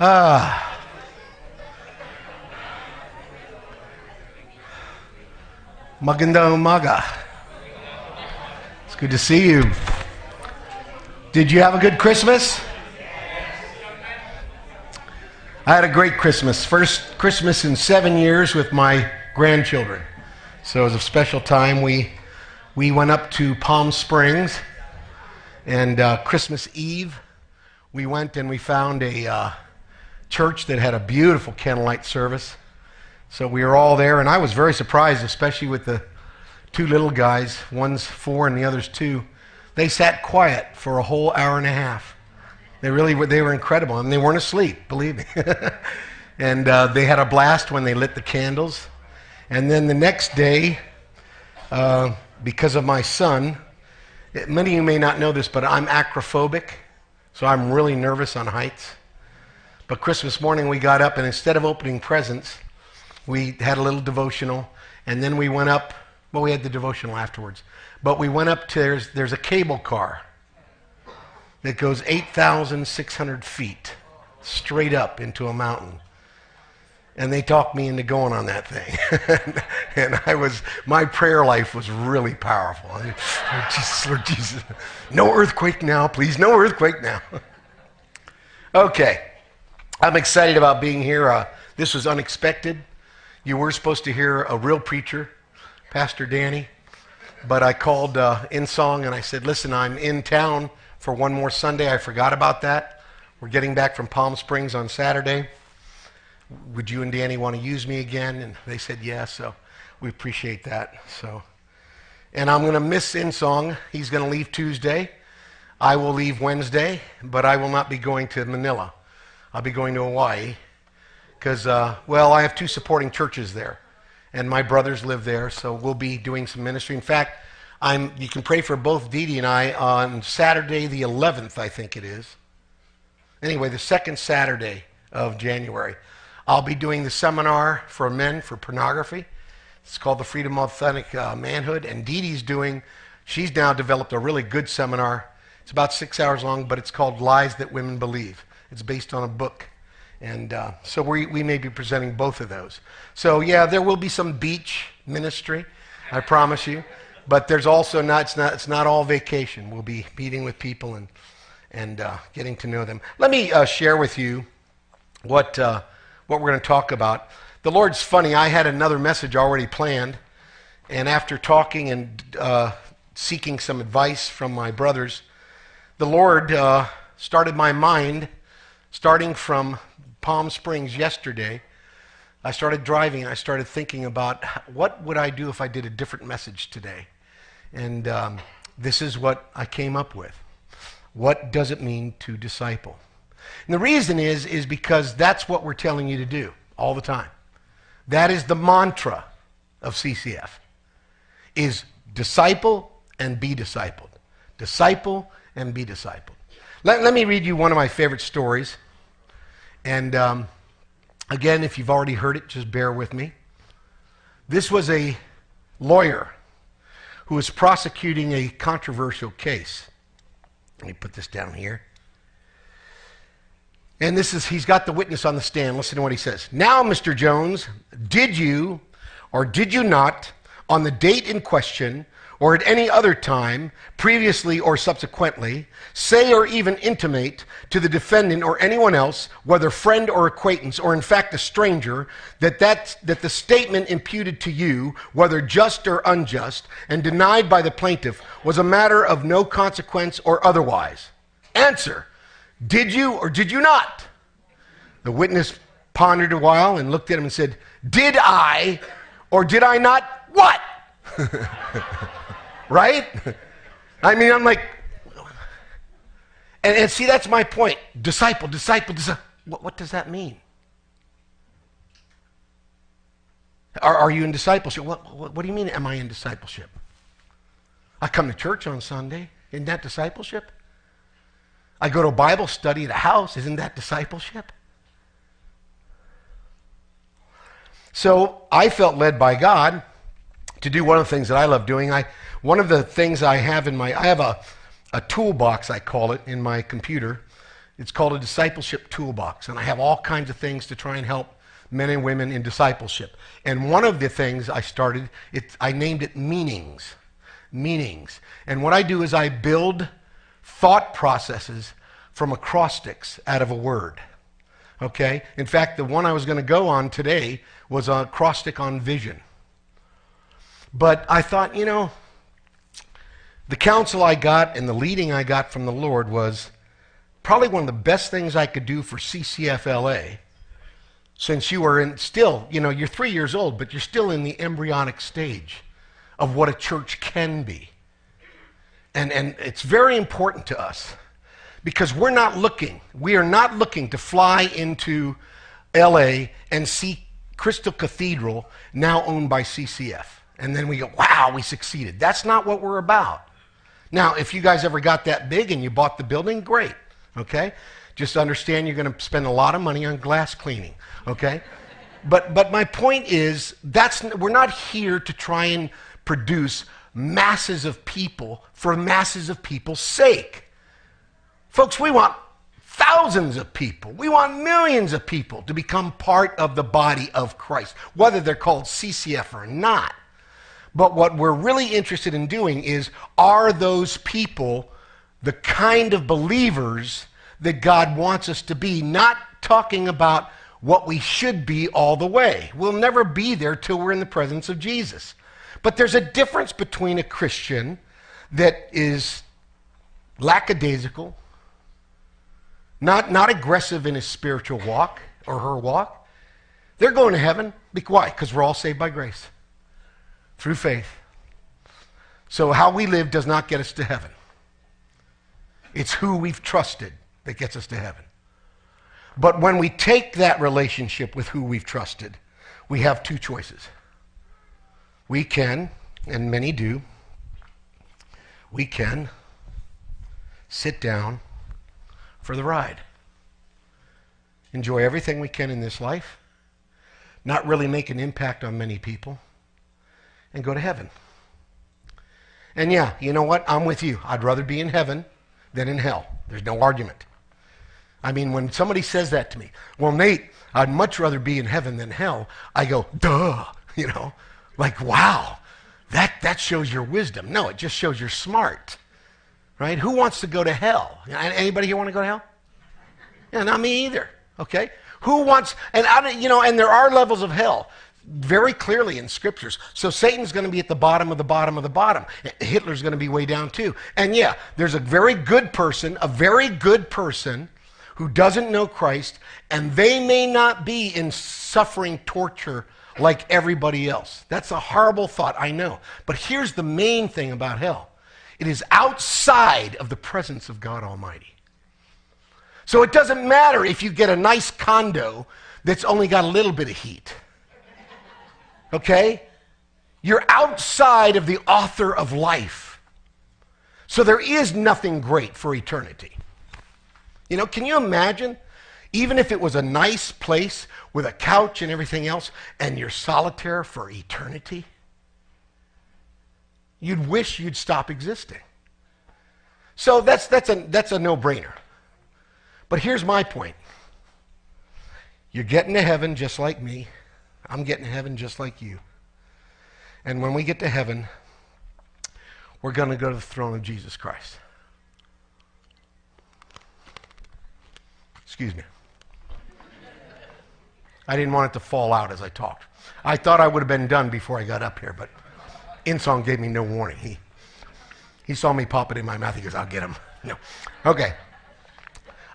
Ah. Maganda umaga. It's good to see you. Did you have a good Christmas? I had a great Christmas. First Christmas in seven years with my grandchildren. So it was a special time. We, we went up to Palm Springs, and uh, Christmas Eve, we went and we found a uh, church that had a beautiful candlelight service. So we were all there, and I was very surprised, especially with the two little guys. One's four and the other's two. They sat quiet for a whole hour and a half. They really were, they were incredible, and they weren't asleep, believe me. and uh, they had a blast when they lit the candles. And then the next day, uh, because of my son, it, many of you may not know this, but I'm acrophobic, so I'm really nervous on heights. But Christmas morning, we got up, and instead of opening presents, we had a little devotional, and then we went up. Well, we had the devotional afterwards. But we went up to, there's, there's a cable car that goes 8,600 feet straight up into a mountain. And they talked me into going on that thing. and I was, my prayer life was really powerful. Lord Jesus, Lord Jesus, no earthquake now, please, no earthquake now. okay, I'm excited about being here. Uh, this was unexpected. You were supposed to hear a real preacher, Pastor Danny, but I called uh, Insong and I said, listen, I'm in town for one more Sunday. I forgot about that. We're getting back from Palm Springs on Saturday. Would you and Danny want to use me again? And they said yes, so we appreciate that. So, and I'm going to miss Insong. He's going to leave Tuesday. I will leave Wednesday, but I will not be going to Manila. I'll be going to Hawaii because, uh, well, I have two supporting churches there, and my brothers live there, so we'll be doing some ministry. In fact, I'm, you can pray for both Dee Dee and I on Saturday, the 11th, I think it is. Anyway, the second Saturday of January. I'll be doing the seminar for men for pornography. It's called the Freedom of Authentic uh, Manhood. And Dee Dee's doing, she's now developed a really good seminar. It's about six hours long, but it's called Lies That Women Believe. It's based on a book. And uh, so we, we may be presenting both of those. So, yeah, there will be some beach ministry, I promise you but there's also not it's not it's not all vacation. We'll be meeting with people and and uh, getting to know them. Let me uh, share with you what uh, what we're going to talk about. The Lord's funny. I had another message already planned, and after talking and uh, seeking some advice from my brothers, the Lord uh, started my mind, starting from Palm Springs yesterday. I started driving and I started thinking about what would I do if I did a different message today. And um, this is what I came up with. What does it mean to disciple? And the reason is, is because that's what we're telling you to do all the time. That is the mantra of CCF, is disciple and be discipled. Disciple and be discipled. Let, let me read you one of my favorite stories. And um, again, if you've already heard it, just bear with me. This was a lawyer who was prosecuting a controversial case. Let me put this down here. And this is, he's got the witness on the stand. Listen to what he says. Now, Mr. Jones, did you or did you not, on the date in question, or at any other time, previously or subsequently, say or even intimate to the defendant or anyone else, whether friend or acquaintance, or in fact a stranger, that, that, that the statement imputed to you, whether just or unjust, and denied by the plaintiff, was a matter of no consequence or otherwise? Answer Did you or did you not? The witness pondered a while and looked at him and said, Did I or did I not what? right? I mean, I'm like, and, and see, that's my point. Disciple, disciple, disciple. What, what does that mean? Are, are you in discipleship? What, what, what do you mean, am I in discipleship? I come to church on Sunday. Isn't that discipleship? I go to Bible study at a house. Isn't that discipleship? So I felt led by God to do one of the things that I love doing. I, one of the things I have in my, I have a, a toolbox, I call it, in my computer. It's called a discipleship toolbox, and I have all kinds of things to try and help men and women in discipleship. And one of the things I started, it, I named it meanings. Meanings. And what I do is I build thought processes from acrostics out of a word. Okay? In fact, the one I was going to go on today was a acrostic on vision. But I thought, you know, the counsel I got and the leading I got from the Lord was probably one of the best things I could do for CCFLA since you are in still, you know, you're three years old, but you're still in the embryonic stage of what a church can be. And, and it's very important to us because we're not looking, we are not looking to fly into LA and see Crystal Cathedral now owned by CCF. And then we go, wow, we succeeded. That's not what we're about. Now, if you guys ever got that big and you bought the building, great. Okay? Just understand you're going to spend a lot of money on glass cleaning. Okay? but, but my point is, that's, we're not here to try and produce masses of people for masses of people's sake. Folks, we want thousands of people. We want millions of people to become part of the body of Christ, whether they're called CCF or not. But what we're really interested in doing is are those people the kind of believers that God wants us to be? Not talking about what we should be all the way. We'll never be there till we're in the presence of Jesus. But there's a difference between a Christian that is lackadaisical, not, not aggressive in his spiritual walk or her walk. They're going to heaven. Why? Because we're all saved by grace through faith. So, how we live does not get us to heaven. It's who we've trusted that gets us to heaven. But when we take that relationship with who we've trusted, we have two choices. We can, and many do, we can sit down for the ride. Enjoy everything we can in this life, not really make an impact on many people, and go to heaven. And yeah, you know what? I'm with you. I'd rather be in heaven than in hell. There's no argument. I mean, when somebody says that to me, well, Nate, I'd much rather be in heaven than hell, I go, duh, you know, like, wow, that, that shows your wisdom. No, it just shows you're smart, right? Who wants to go to hell? Anybody here want to go to hell? Yeah, not me either, okay? Who wants, and I, you know, and there are levels of hell very clearly in scriptures. So Satan's going to be at the bottom of the bottom of the bottom. Hitler's going to be way down too. And yeah, there's a very good person, a very good person who doesn't know Christ, and they may not be in suffering torture like everybody else. That's a horrible thought, I know. But here's the main thing about hell it is outside of the presence of God Almighty. So it doesn't matter if you get a nice condo that's only got a little bit of heat okay? You're outside of the author of life. So there is nothing great for eternity. You know, can you imagine? Even if it was a nice place with a couch and everything else, and you're solitaire for eternity, you'd wish you'd stop existing. So that's, that's a, that's a no brainer. But here's my point you're getting to heaven just like me. I'm getting to heaven just like you. And when we get to heaven, we're going to go to the throne of Jesus Christ. Excuse me. I didn't want it to fall out as I talked. I thought I would have been done before I got up here, but Insong gave me no warning. He, he saw me pop it in my mouth. He goes, I'll get him. No. Okay.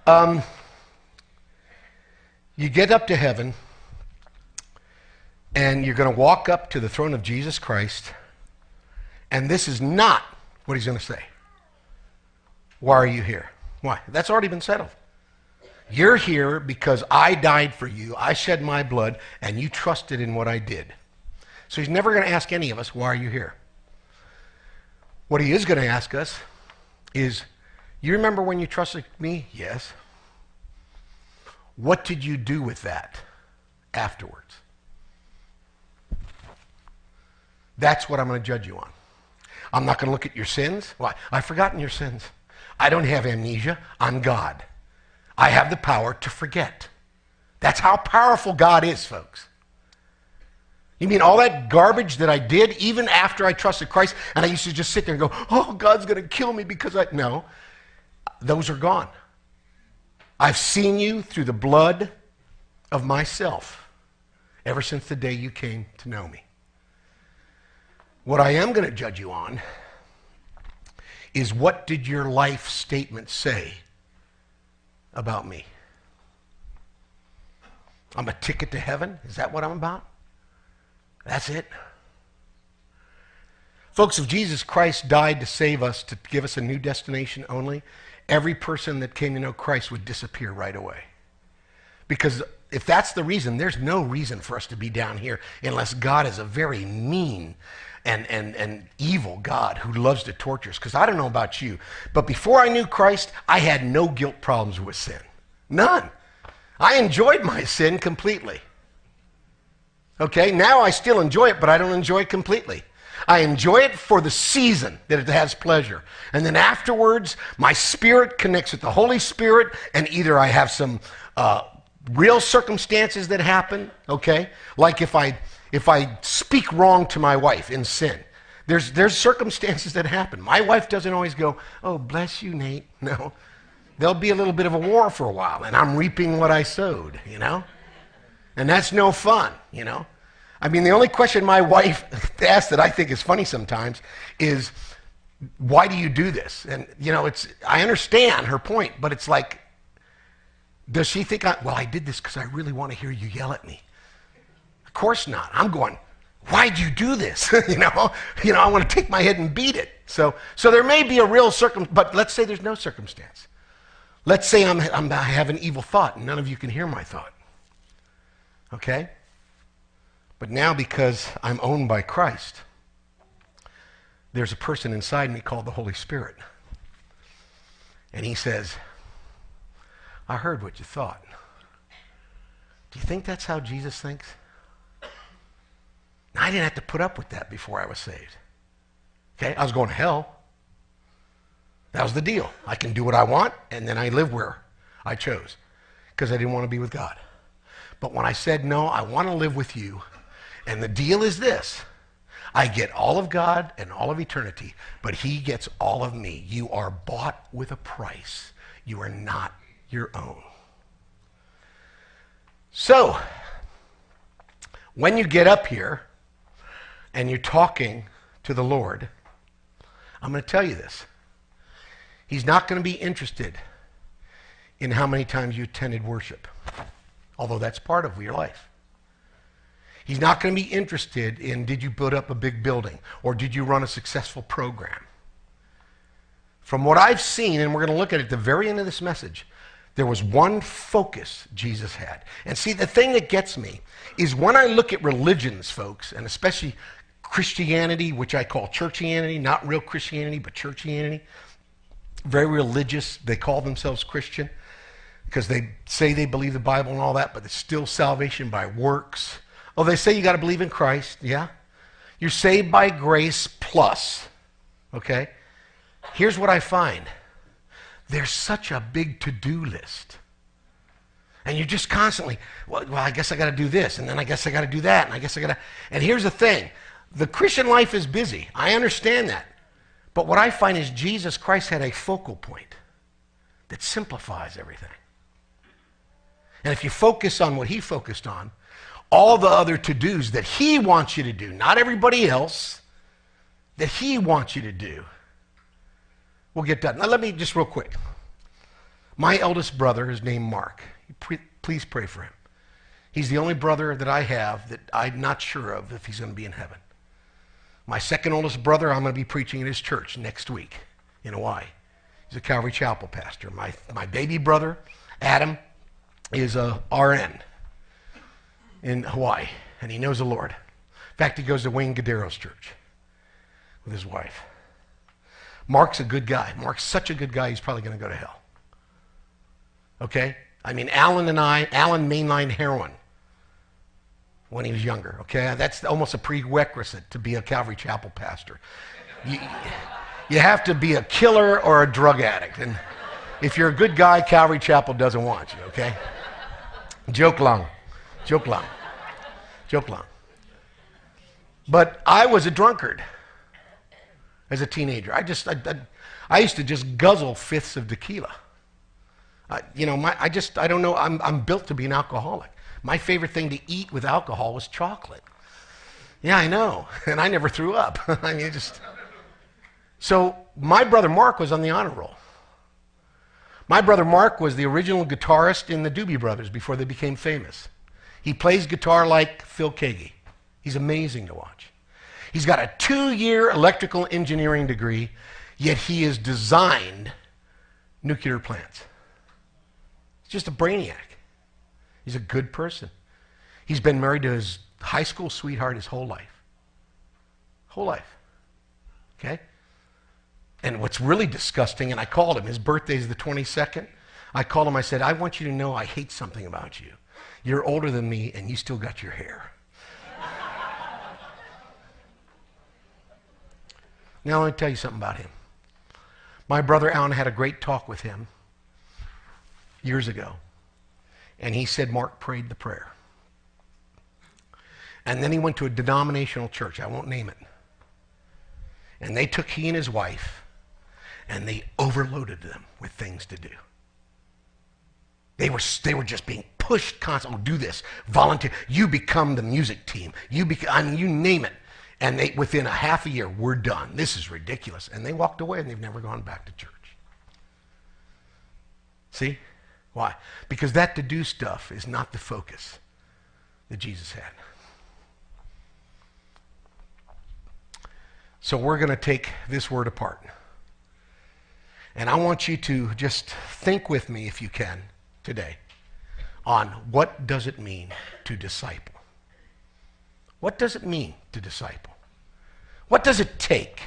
Um, you get up to heaven and you're going to walk up to the throne of Jesus Christ, and this is not what he's going to say. Why are you here? Why? That's already been settled. You're here because I died for you, I shed my blood, and you trusted in what I did. So he's never going to ask any of us, Why are you here? What he is going to ask us is, You remember when you trusted me? Yes. What did you do with that afterwards? That's what I'm going to judge you on. I'm not going to look at your sins. Why? I've forgotten your sins. I don't have amnesia. I'm God. I have the power to forget. That's how powerful God is, folks. You mean all that garbage that I did even after I trusted Christ and I used to just sit there and go, oh, God's going to kill me because I. No, those are gone. I've seen you through the blood of myself ever since the day you came to know me. What I am going to judge you on is what did your life statement say about me? I'm a ticket to heaven? Is that what I'm about? That's it. Folks, if Jesus Christ died to save us, to give us a new destination only, every person that came to know Christ would disappear right away. Because if that's the reason, there's no reason for us to be down here unless God is a very mean and, and, and evil God who loves to torture us. Because I don't know about you, but before I knew Christ, I had no guilt problems with sin. None. I enjoyed my sin completely. Okay, now I still enjoy it, but I don't enjoy it completely. I enjoy it for the season that it has pleasure. And then afterwards, my spirit connects with the Holy Spirit, and either I have some uh, real circumstances that happen, okay? Like if I, if I speak wrong to my wife in sin, there's, there's circumstances that happen. My wife doesn't always go, oh, bless you, Nate. No. There'll be a little bit of a war for a while, and I'm reaping what I sowed, you know? And that's no fun, you know? I mean, the only question my wife asks that I think is funny sometimes is, why do you do this? And, you know, it's, I understand her point, but it's like, does she think, I, well, I did this because I really want to hear you yell at me? Course not. I'm going, why'd you do this? you know, you know, I want to take my head and beat it. So, so there may be a real circum, but let's say there's no circumstance. Let's say I'm, I'm, I have an evil thought and none of you can hear my thought. Okay? But now, because I'm owned by Christ, there's a person inside me called the Holy Spirit. And he says, I heard what you thought. Do you think that's how Jesus thinks? I didn't have to put up with that before I was saved. Okay? I was going to hell. That was the deal. I can do what I want, and then I live where I chose because I didn't want to be with God. But when I said, no, I want to live with you, and the deal is this I get all of God and all of eternity, but He gets all of me. You are bought with a price, you are not your own. So, when you get up here and you're talking to the Lord, I'm going to tell you this. He's not going to be interested in how many times you attended worship, although that's part of your life. He's not going to be interested in did you build up a big building or did you run a successful program. From what I've seen, and we're going to look at it at the very end of this message, there was one focus Jesus had. And see, the thing that gets me is when I look at religions, folks, and especially Christianity, which I call churchianity, not real Christianity, but churchianity, very religious. They call themselves Christian because they say they believe the Bible and all that, but it's still salvation by works. Oh, they say you got to believe in Christ. Yeah. You're saved by grace plus. Okay? Here's what I find there's such a big to do list. And you're just constantly, well, well I guess I got to do this, and then I guess I got to do that, and I guess I got to. And here's the thing the Christian life is busy. I understand that. But what I find is Jesus Christ had a focal point that simplifies everything. And if you focus on what he focused on, all the other to dos that he wants you to do, not everybody else, that he wants you to do, will get done. Now, let me just real quick. My eldest brother is named Mark. Please pray for him. He's the only brother that I have that I'm not sure of if he's going to be in heaven. My second oldest brother, I'm going to be preaching in his church next week in Hawaii. He's a Calvary Chapel pastor. My, my baby brother, Adam, is a RN in Hawaii, and he knows the Lord. In fact, he goes to Wayne Cordeiro's church with his wife. Mark's a good guy. Mark's such a good guy, he's probably going to go to hell. Okay? I mean, Alan and I, Alan mainline heroin when he was younger. Okay, that's almost a prerequisite to be a Calvary Chapel pastor. You, you have to be a killer or a drug addict, and If you're a good guy, Calvary Chapel doesn't want you, okay? Joke long. Joke long. Joke long. But I was a drunkard as a teenager. I just, I, I, I used to just guzzle fifths of tequila. You know, my, I just, I don't know, I'm, I'm built to be an alcoholic. My favorite thing to eat with alcohol was chocolate. Yeah, I know. And I never threw up. I mean, just. So my brother Mark was on the honor roll. My brother Mark was the original guitarist in the Doobie Brothers before they became famous. He plays guitar like Phil Keaggy. He's amazing to watch. He's got a two year electrical engineering degree, yet he has designed nuclear plants. He's just a brainiac. He's a good person. He's been married to his high school sweetheart his whole life. Whole life. Okay? And what's really disgusting, and I called him, his birthday's the 22nd. I called him, I said, I want you to know I hate something about you. You're older than me, and you still got your hair. now, let me tell you something about him. My brother Alan had a great talk with him years ago. And he said Mark prayed the prayer. And then he went to a denominational church. I won't name it. And they took he and his wife and they overloaded them with things to do. They were, they were just being pushed constantly. Oh, do this. Volunteer. You become the music team. You, be, I mean, you name it. And they, within a half a year, we're done. This is ridiculous. And they walked away and they've never gone back to church. See? Why? Because that to do stuff is not the focus that Jesus had. So we're going to take this word apart. And I want you to just think with me, if you can, today, on what does it mean to disciple? What does it mean to disciple? What does it take?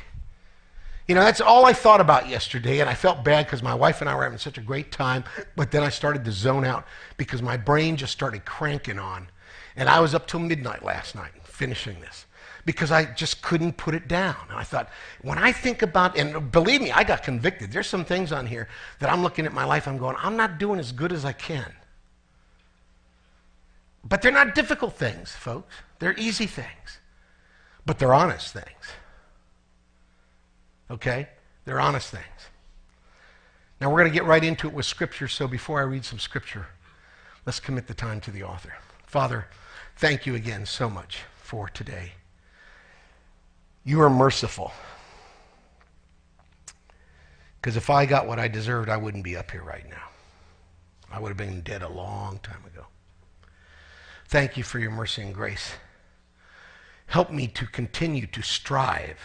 You know, that's all I thought about yesterday, and I felt bad because my wife and I were having such a great time, but then I started to zone out because my brain just started cranking on. And I was up till midnight last night finishing this because I just couldn't put it down. And I thought, when I think about, and believe me, I got convicted. There's some things on here that I'm looking at my life, I'm going, I'm not doing as good as I can. But they're not difficult things, folks. They're easy things. But they're honest things. Okay? They're honest things. Now we're going to get right into it with Scripture, so before I read some Scripture, let's commit the time to the author. Father, thank you again so much for today. You are merciful. Because if I got what I deserved, I wouldn't be up here right now. I would have been dead a long time ago. Thank you for your mercy and grace. Help me to continue to strive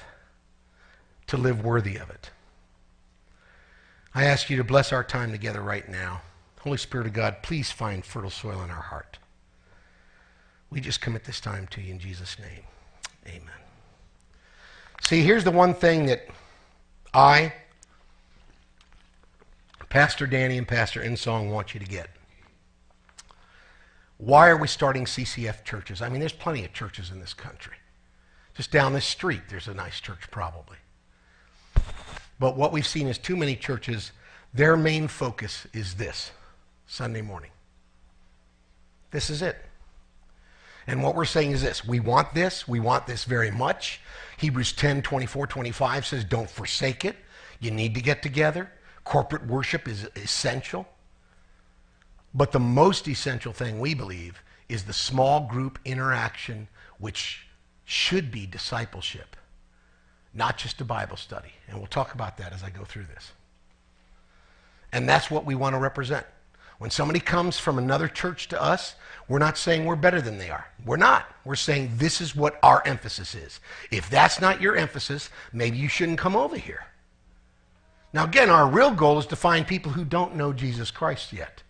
to live worthy of it. I ask you to bless our time together right now. Holy Spirit of God, please find fertile soil in our heart. We just commit this time to you in Jesus' name. Amen. See, here's the one thing that I, Pastor Danny, and Pastor Insong want you to get. Why are we starting CCF churches? I mean, there's plenty of churches in this country. Just down this street, there's a nice church, probably. But what we've seen is too many churches, their main focus is this Sunday morning. This is it. And what we're saying is this we want this, we want this very much. Hebrews 10 24, 25 says, Don't forsake it. You need to get together. Corporate worship is essential. But the most essential thing we believe is the small group interaction, which should be discipleship not just a Bible study. And we'll talk about that as I go through this. And that's what we want to represent. When somebody comes from another church to us, we're not saying we're better than they are. We're not. We're saying this is what our emphasis is. If that's not your emphasis, maybe you shouldn't come over here. Now, again, our real goal is to find people who don't know Jesus Christ yet.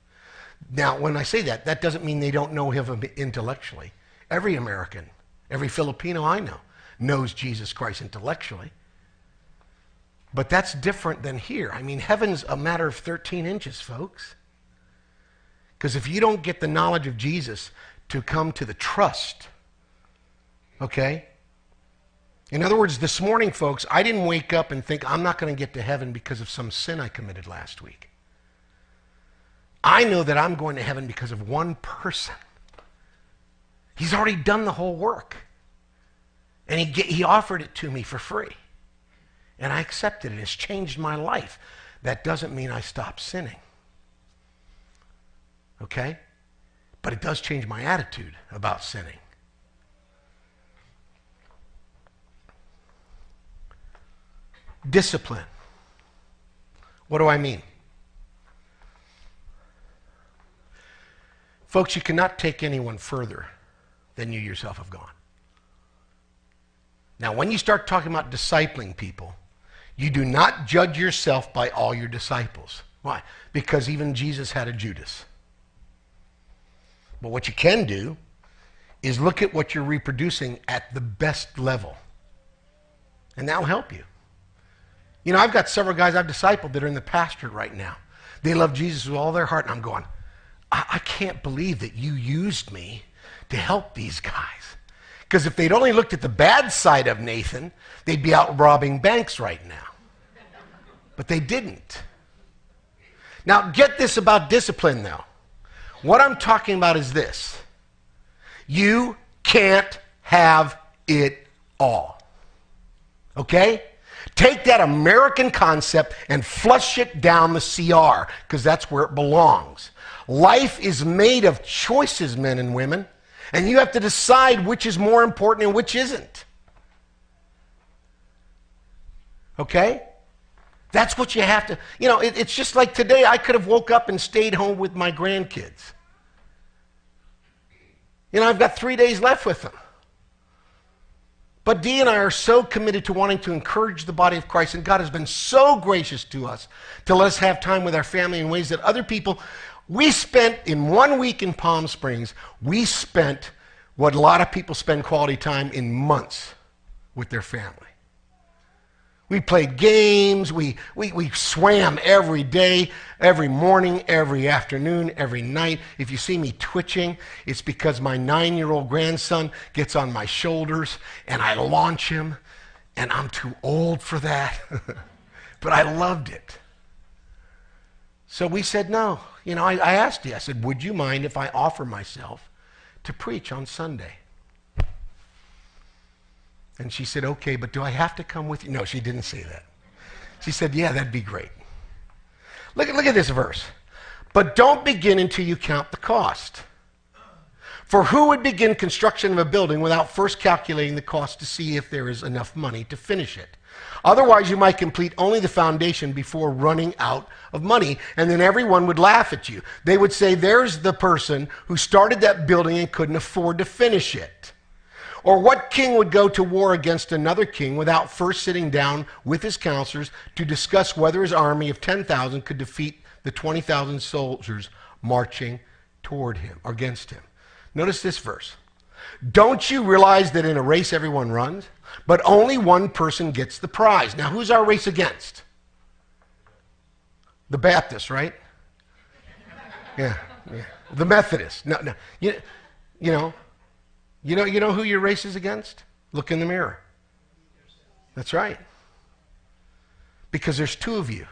Now, when I say that, that doesn't mean they don't know him intellectually. Every American, every Filipino I know knows Jesus Christ intellectually. But that's different than here. I mean, heaven's a matter of 13 inches, folks. Because if you don't get the knowledge of Jesus to come to the trust, okay? In other words, this morning, folks, I didn't wake up and think I'm not going to get to heaven because of some sin I committed last week. I know that I'm going to heaven because of one person. He's already done the whole work. And he, he offered it to me for free. And I accepted it. It's changed my life. That doesn't mean I stop sinning. Okay? But it does change my attitude about sinning. Discipline. What do I mean? Folks, you cannot take anyone further than you yourself have gone. Now, when you start talking about discipling people, you do not judge yourself by all your disciples. Why? Because even Jesus had a Judas. But what you can do is look at what you're reproducing at the best level. And that'll help you. You know, I've got several guys I've discipled that are in the pastorate right now. They love Jesus with all their heart, and I'm going, I, I can't believe that you used me to help these guys. Because if they'd only looked at the bad side of Nathan, they'd be out robbing banks right now. But they didn't. Now, get this about discipline, though. What I'm talking about is this you can't have it all. Okay? Take that American concept and flush it down the CR because that's where it belongs. Life is made of choices, men and women, and you have to decide which is more important and which isn't. Okay? That's what you have to, you know, it, it's just like today I could have woke up and stayed home with my grandkids. You know, I've got three days left with them. But Dee and I are so committed to wanting to encourage the body of Christ, and God has been so gracious to us to let us have time with our family in ways that other people, we spent in one week in Palm Springs, we spent what a lot of people spend quality time in months with their family. We played games. We, we, we swam every day, every morning, every afternoon, every night. If you see me twitching, it's because my nine year old grandson gets on my shoulders and I launch him, and I'm too old for that. but I loved it. So we said no. You know, I, I asked you, I said, Would you mind if I offer myself to preach on Sunday? And she said, Okay, but do I have to come with you? No, she didn't say that. She said, Yeah, that'd be great. Look, look at this verse. But don't begin until you count the cost. For who would begin construction of a building without first calculating the cost to see if there is enough money to finish it? Otherwise, you might complete only the foundation before running out of money, and then everyone would laugh at you. They would say, There's the person who started that building and couldn't afford to finish it. Or what king would go to war against another king without first sitting down with his counselors to discuss whether his army of 10,000 could defeat the 20,000 soldiers marching toward him or against him? Notice this verse. Don't you realize that in a race everyone runs, but only one person gets the prize? Now, who's our race against? The Baptists, right? Yeah, yeah. The Methodists. No, no. You, you know, you know, you know who your race is against? Look in the mirror. That's right. Because there's two of you.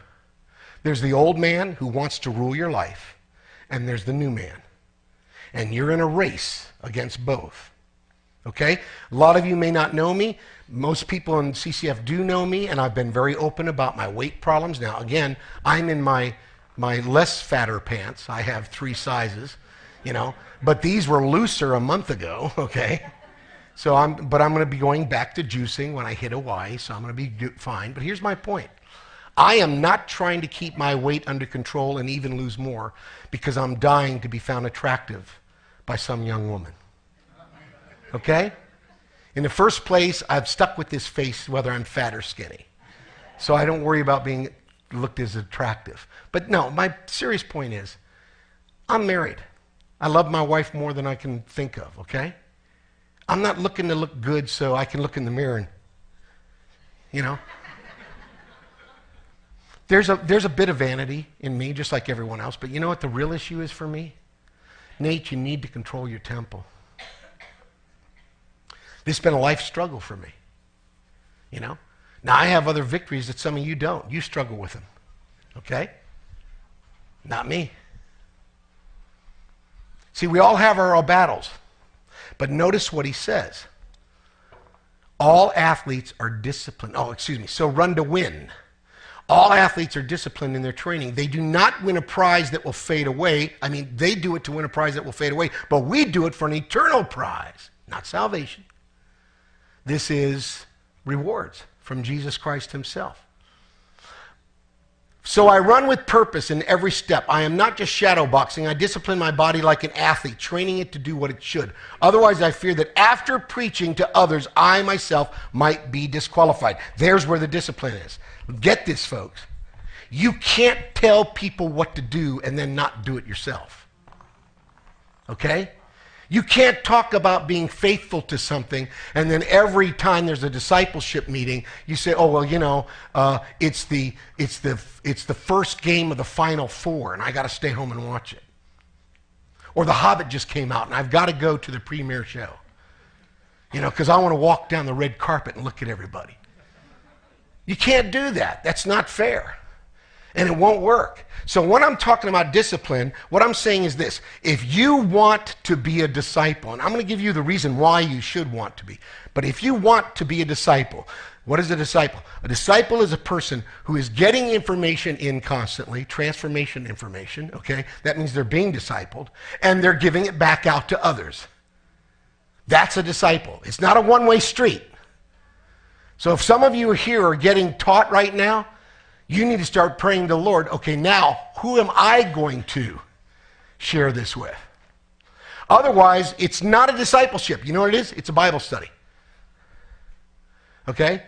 There's the old man who wants to rule your life, and there's the new man. And you're in a race against both. Okay? A lot of you may not know me. Most people in CCF do know me, and I've been very open about my weight problems. Now, again, I'm in my, my less fatter pants. I have three sizes you know. But these were looser a month ago, okay? So I'm, but I'm going to be going back to juicing when I hit Hawaii, so I'm going to be do, fine. But here's my point. I am not trying to keep my weight under control and even lose more because I'm dying to be found attractive by some young woman. Okay? In the first place, I've stuck with this face whether I'm fat or skinny. So I don't worry about being looked as attractive. But no, my serious point is I'm married. I love my wife more than I can think of, okay? I'm not looking to look good so I can look in the mirror and, you know. There's a, there's a bit of vanity in me, just like everyone else, but you know what the real issue is for me? Nate, you need to control your temple. This has been a life struggle for me, you know. Now, I have other victories that some of you don't. You struggle with them, okay? Not me. See, we all have our battles. But notice what he says. All athletes are disciplined. Oh, excuse me. So run to win. All athletes are disciplined in their training. They do not win a prize that will fade away. I mean, they do it to win a prize that will fade away, but we do it for an eternal prize, not salvation. This is rewards from Jesus Christ himself. So I run with purpose in every step. I am not just shadow boxing. I discipline my body like an athlete, training it to do what it should. Otherwise, I fear that after preaching to others, I myself might be disqualified. There's where the discipline is. Get this, folks. You can't tell people what to do and then not do it yourself. Okay? You can't talk about being faithful to something, and then every time there's a discipleship meeting, you say, "Oh well, you know, uh, it's the it's the it's the first game of the Final Four, and I got to stay home and watch it." Or The Hobbit just came out, and I've got to go to the premiere show. You know, because I want to walk down the red carpet and look at everybody. You can't do that. That's not fair and it won't work. So, when I'm talking about discipline, what I'm saying is this if you want to be a disciple, and I'm going to give you the reason why you should want to be, but if you want to be a disciple, what is a disciple? A disciple is a person who is getting information in constantly, transformation information, okay? That means they're being discipled, and they're giving it back out to others. That's a disciple. It's not a one way street. So if some of you here are getting taught right now, you need to start praying to the Lord, okay, now who am I going to share this with? Otherwise, it's not a discipleship. You know what it is? It's a Bible study. Okay?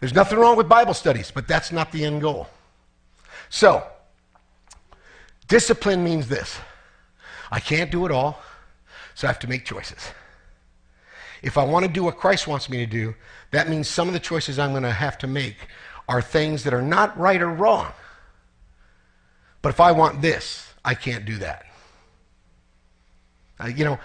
There's nothing wrong with Bible studies, but that's not the end goal. So, discipline means this I can't do it all, so I have to make choices. If I want to do what Christ wants me to do, that means some of the choices I'm going to have to make are things that are not right or wrong. But if I want this, I can't do that. Uh, you know,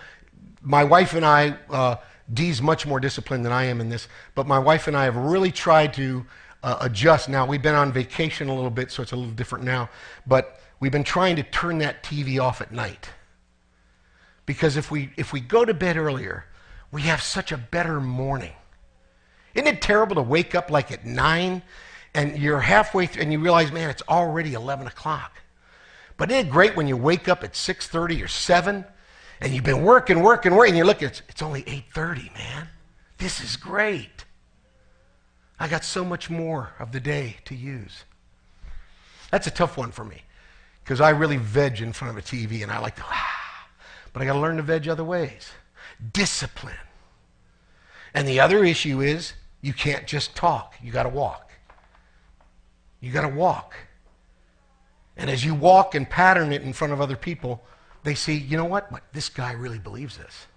my wife and I, uh, Dee's much more disciplined than I am in this, but my wife and I have really tried to uh, adjust. Now, we've been on vacation a little bit, so it's a little different now, but we've been trying to turn that TV off at night. Because if we, if we go to bed earlier, we have such a better morning. Isn't it terrible to wake up like at 9 and you're halfway through and you realize, man, it's already 11 o'clock. But isn't it great when you wake up at 6.30 or 7 and you've been working, working, working, and you look, it's, it's only 8.30, man. This is great. I got so much more of the day to use. That's a tough one for me because I really veg in front of a TV and I like to, ah, but I got to learn to veg other ways. Discipline. And the other issue is you can't just talk, you got to walk. You got to walk. And as you walk and pattern it in front of other people, they see, you know what? This guy really believes this.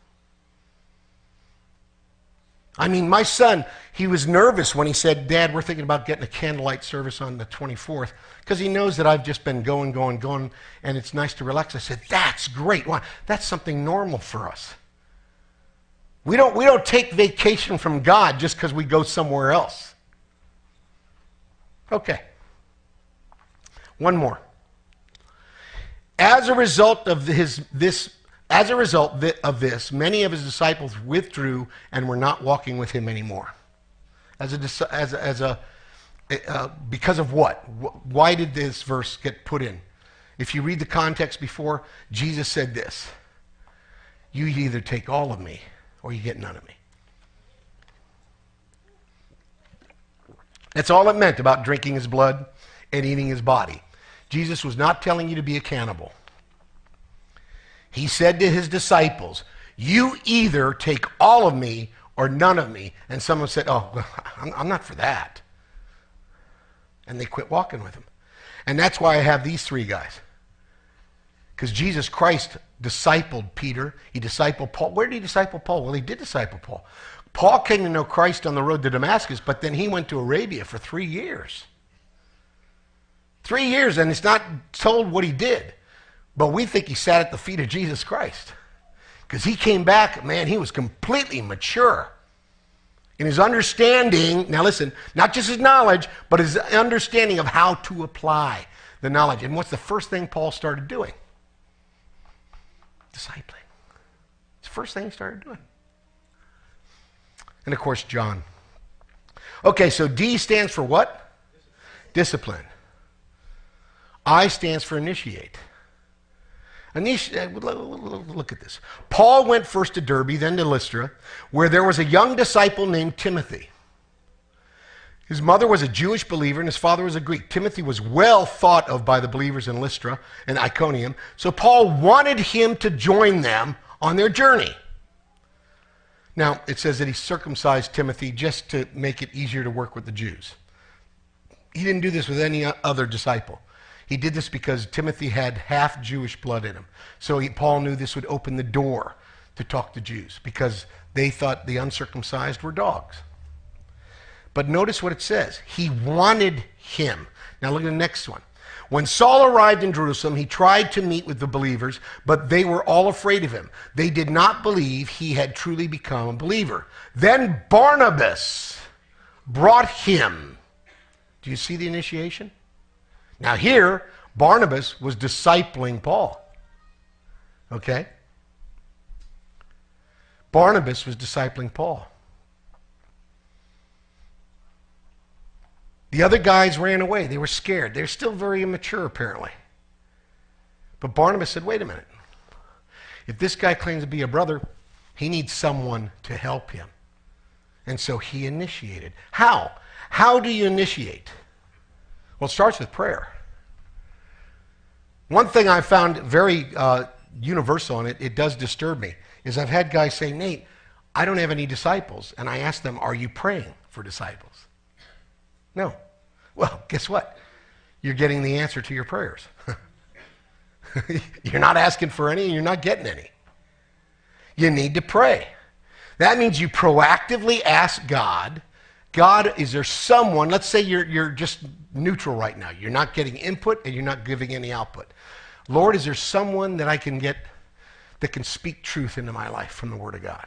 I mean, my son, he was nervous when he said, Dad, we're thinking about getting a candlelight service on the 24th, because he knows that I've just been going, going, going, and it's nice to relax. I said, That's great. Why? That's something normal for us. We don't, we don't take vacation from God just because we go somewhere else. Okay. One more. As a result of his, this, as a result of this, many of his disciples withdrew and were not walking with him anymore. As a, as a, as a uh, because of what? Why did this verse get put in? If you read the context before, Jesus said this You either take all of me or you get none of me. That's all it meant about drinking his blood and eating his body. Jesus was not telling you to be a cannibal. He said to his disciples, You either take all of me or none of me. And someone said, Oh, I'm not for that. And they quit walking with him. And that's why I have these three guys. Because Jesus Christ discipled Peter, he discipled Paul. Where did he disciple Paul? Well, he did disciple Paul. Paul came to know Christ on the road to Damascus, but then he went to Arabia for three years. Three years, and it's not told what he did. But we think he sat at the feet of Jesus Christ. Because he came back, man, he was completely mature in his understanding. Now, listen, not just his knowledge, but his understanding of how to apply the knowledge. And what's the first thing Paul started doing? discipling. It's the first thing he started doing. And of course, John. Okay, so D stands for what? Discipline. I stands for initiate. Initiate. Uh, look at this. Paul went first to Derbe, then to Lystra, where there was a young disciple named Timothy. His mother was a Jewish believer and his father was a Greek. Timothy was well thought of by the believers in Lystra and Iconium, so Paul wanted him to join them on their journey. Now, it says that he circumcised Timothy just to make it easier to work with the Jews. He didn't do this with any other disciple. He did this because Timothy had half Jewish blood in him. So he, Paul knew this would open the door to talk to Jews because they thought the uncircumcised were dogs. But notice what it says. He wanted him. Now look at the next one. When Saul arrived in Jerusalem, he tried to meet with the believers, but they were all afraid of him. They did not believe he had truly become a believer. Then Barnabas brought him. Do you see the initiation? Now, here, Barnabas was discipling Paul. Okay? Barnabas was discipling Paul. The other guys ran away. They were scared. They're still very immature, apparently. But Barnabas said, wait a minute. If this guy claims to be a brother, he needs someone to help him. And so he initiated. How? How do you initiate? Well, it starts with prayer. One thing I found very uh, universal, and it, it does disturb me, is I've had guys say, Nate, I don't have any disciples. And I ask them, Are you praying for disciples? No. Well, guess what? You're getting the answer to your prayers. you're not asking for any, and you're not getting any. You need to pray. That means you proactively ask God, God, is there someone, let's say you're, you're just neutral right now. You're not getting input and you're not giving any output. Lord, is there someone that I can get that can speak truth into my life from the Word of God?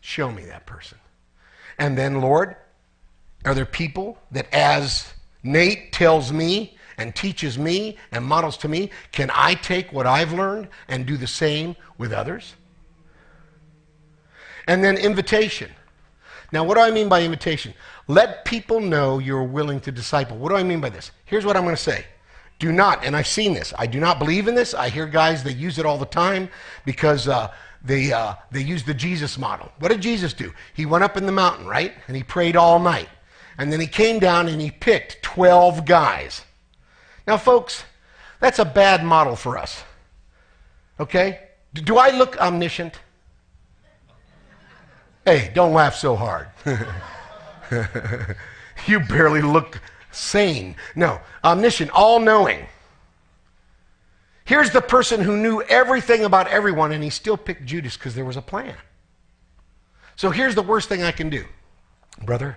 Show me that person. And then, Lord, are there people that, as Nate tells me and teaches me and models to me, can I take what I've learned and do the same with others? And then invitation. Now, what do I mean by invitation? Let people know you're willing to disciple. What do I mean by this? Here's what I'm going to say. Do not, and I've seen this, I do not believe in this. I hear guys they use it all the time because uh, they, uh, they use the Jesus model. What did Jesus do? He went up in the mountain, right? And he prayed all night. And then he came down and he picked 12 guys. Now, folks, that's a bad model for us. Okay? Do I look omniscient? Hey, don't laugh so hard. you barely look sane. No, omniscient, all knowing. Here's the person who knew everything about everyone, and he still picked Judas because there was a plan. So here's the worst thing I can do. Brother,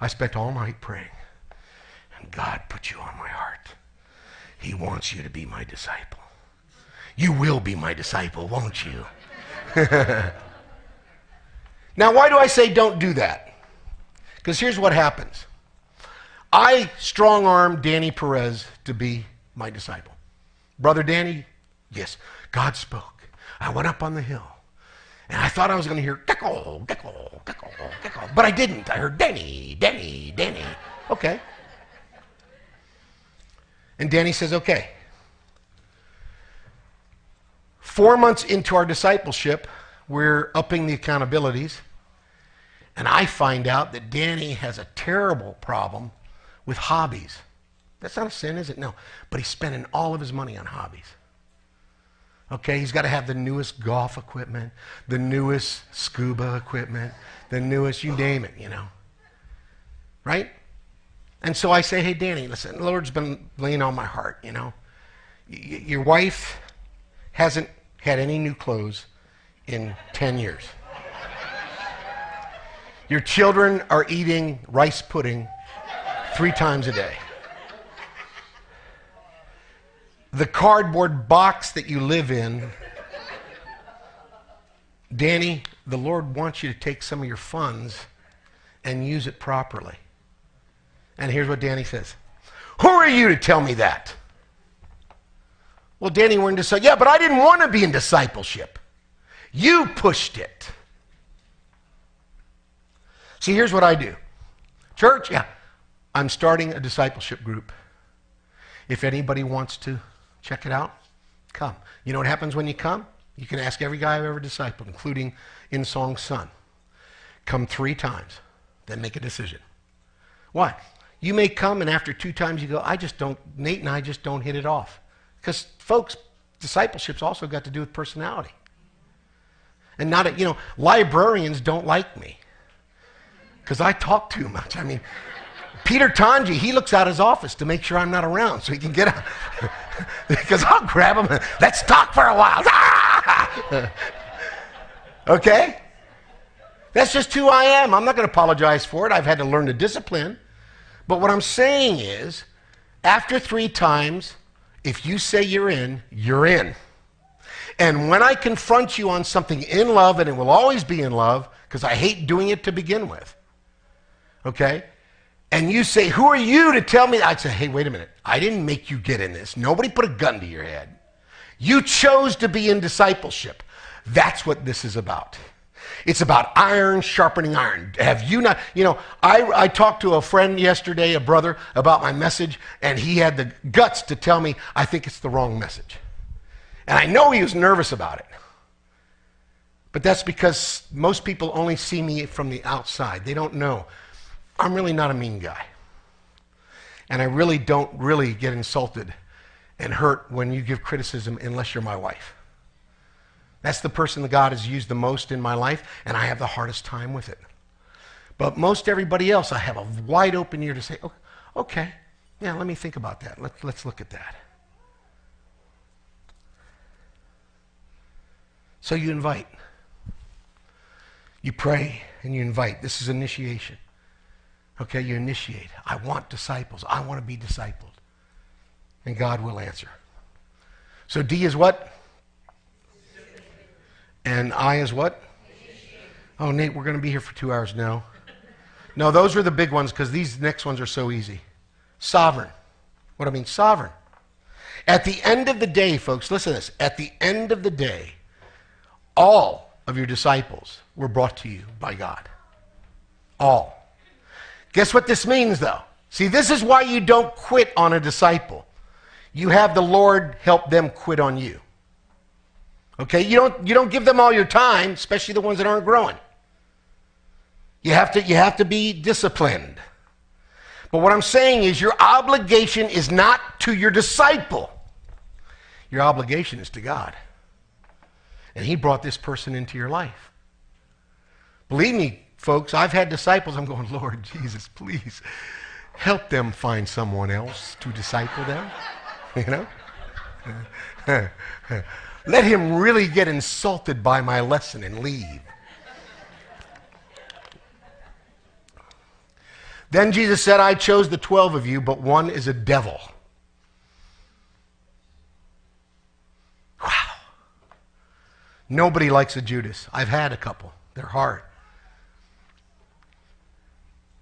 I spent all night praying, and God put you on my heart. He wants you to be my disciple. You will be my disciple, won't you? now, why do I say don't do that? Because here's what happens I strong arm Danny Perez to be my disciple. Brother Danny, yes, God spoke. I went up on the hill. And I thought I was going to hear Gecko, Gecko, Gecko, Gecko. But I didn't. I heard Danny, Danny, Danny. Okay. And Danny says, okay. Four months into our discipleship, we're upping the accountabilities. And I find out that Danny has a terrible problem with hobbies. That's not a sin, is it? No. But he's spending all of his money on hobbies. Okay, he's got to have the newest golf equipment, the newest scuba equipment, the newest, you name it, you know. Right? And so I say, hey, Danny, listen, the Lord's been laying on my heart, you know. Y- your wife hasn't had any new clothes in 10 years. Your children are eating rice pudding three times a day. The cardboard box that you live in, Danny, the Lord wants you to take some of your funds and use it properly. And here's what Danny says Who are you to tell me that? Well, Danny, we're in discipleship. Yeah, but I didn't want to be in discipleship. You pushed it. See, here's what I do. Church, yeah, I'm starting a discipleship group. If anybody wants to check it out, come. You know what happens when you come? You can ask every guy I've ever discipled, including Insong's son. Come three times, then make a decision. Why? You may come and after two times you go, I just don't, Nate and I just don't hit it off. Because, folks, discipleship's also got to do with personality. And not, a, you know, librarians don't like me because I talk too much. I mean, Peter Tanji, he looks out his office to make sure I'm not around so he can get out. because I'll grab him and let's talk for a while. okay? That's just who I am. I'm not going to apologize for it. I've had to learn the discipline. But what I'm saying is, after three times, if you say you're in, you're in. And when I confront you on something in love, and it will always be in love, because I hate doing it to begin with, okay? And you say, Who are you to tell me? I'd say, Hey, wait a minute. I didn't make you get in this. Nobody put a gun to your head. You chose to be in discipleship. That's what this is about. It's about iron sharpening iron. Have you not, you know, I, I talked to a friend yesterday, a brother, about my message, and he had the guts to tell me, I think it's the wrong message. And I know he was nervous about it. But that's because most people only see me from the outside. They don't know. I'm really not a mean guy. And I really don't really get insulted and hurt when you give criticism unless you're my wife. That's the person that God has used the most in my life, and I have the hardest time with it. But most everybody else, I have a wide open ear to say, oh, okay, yeah, let me think about that. Let's, let's look at that. So you invite. You pray and you invite. This is initiation. Okay, you initiate. I want disciples. I want to be discipled. And God will answer. So D is what? And I is what? Oh, Nate, we're going to be here for two hours now. No, those are the big ones because these next ones are so easy. Sovereign. What I mean, sovereign. At the end of the day, folks, listen to this. At the end of the day, all of your disciples were brought to you by God. All. Guess what this means, though? See, this is why you don't quit on a disciple. You have the Lord help them quit on you. Okay? You don't, you don't give them all your time, especially the ones that aren't growing. You have to, you have to be disciplined. But what I'm saying is your obligation is not to your disciple. Your obligation is to God. And he brought this person into your life. Believe me, folks, I've had disciples. I'm going, Lord Jesus, please help them find someone else to disciple them. You know? Let him really get insulted by my lesson and leave. Then Jesus said, I chose the 12 of you, but one is a devil. Wow. Nobody likes a Judas. I've had a couple, they're hard.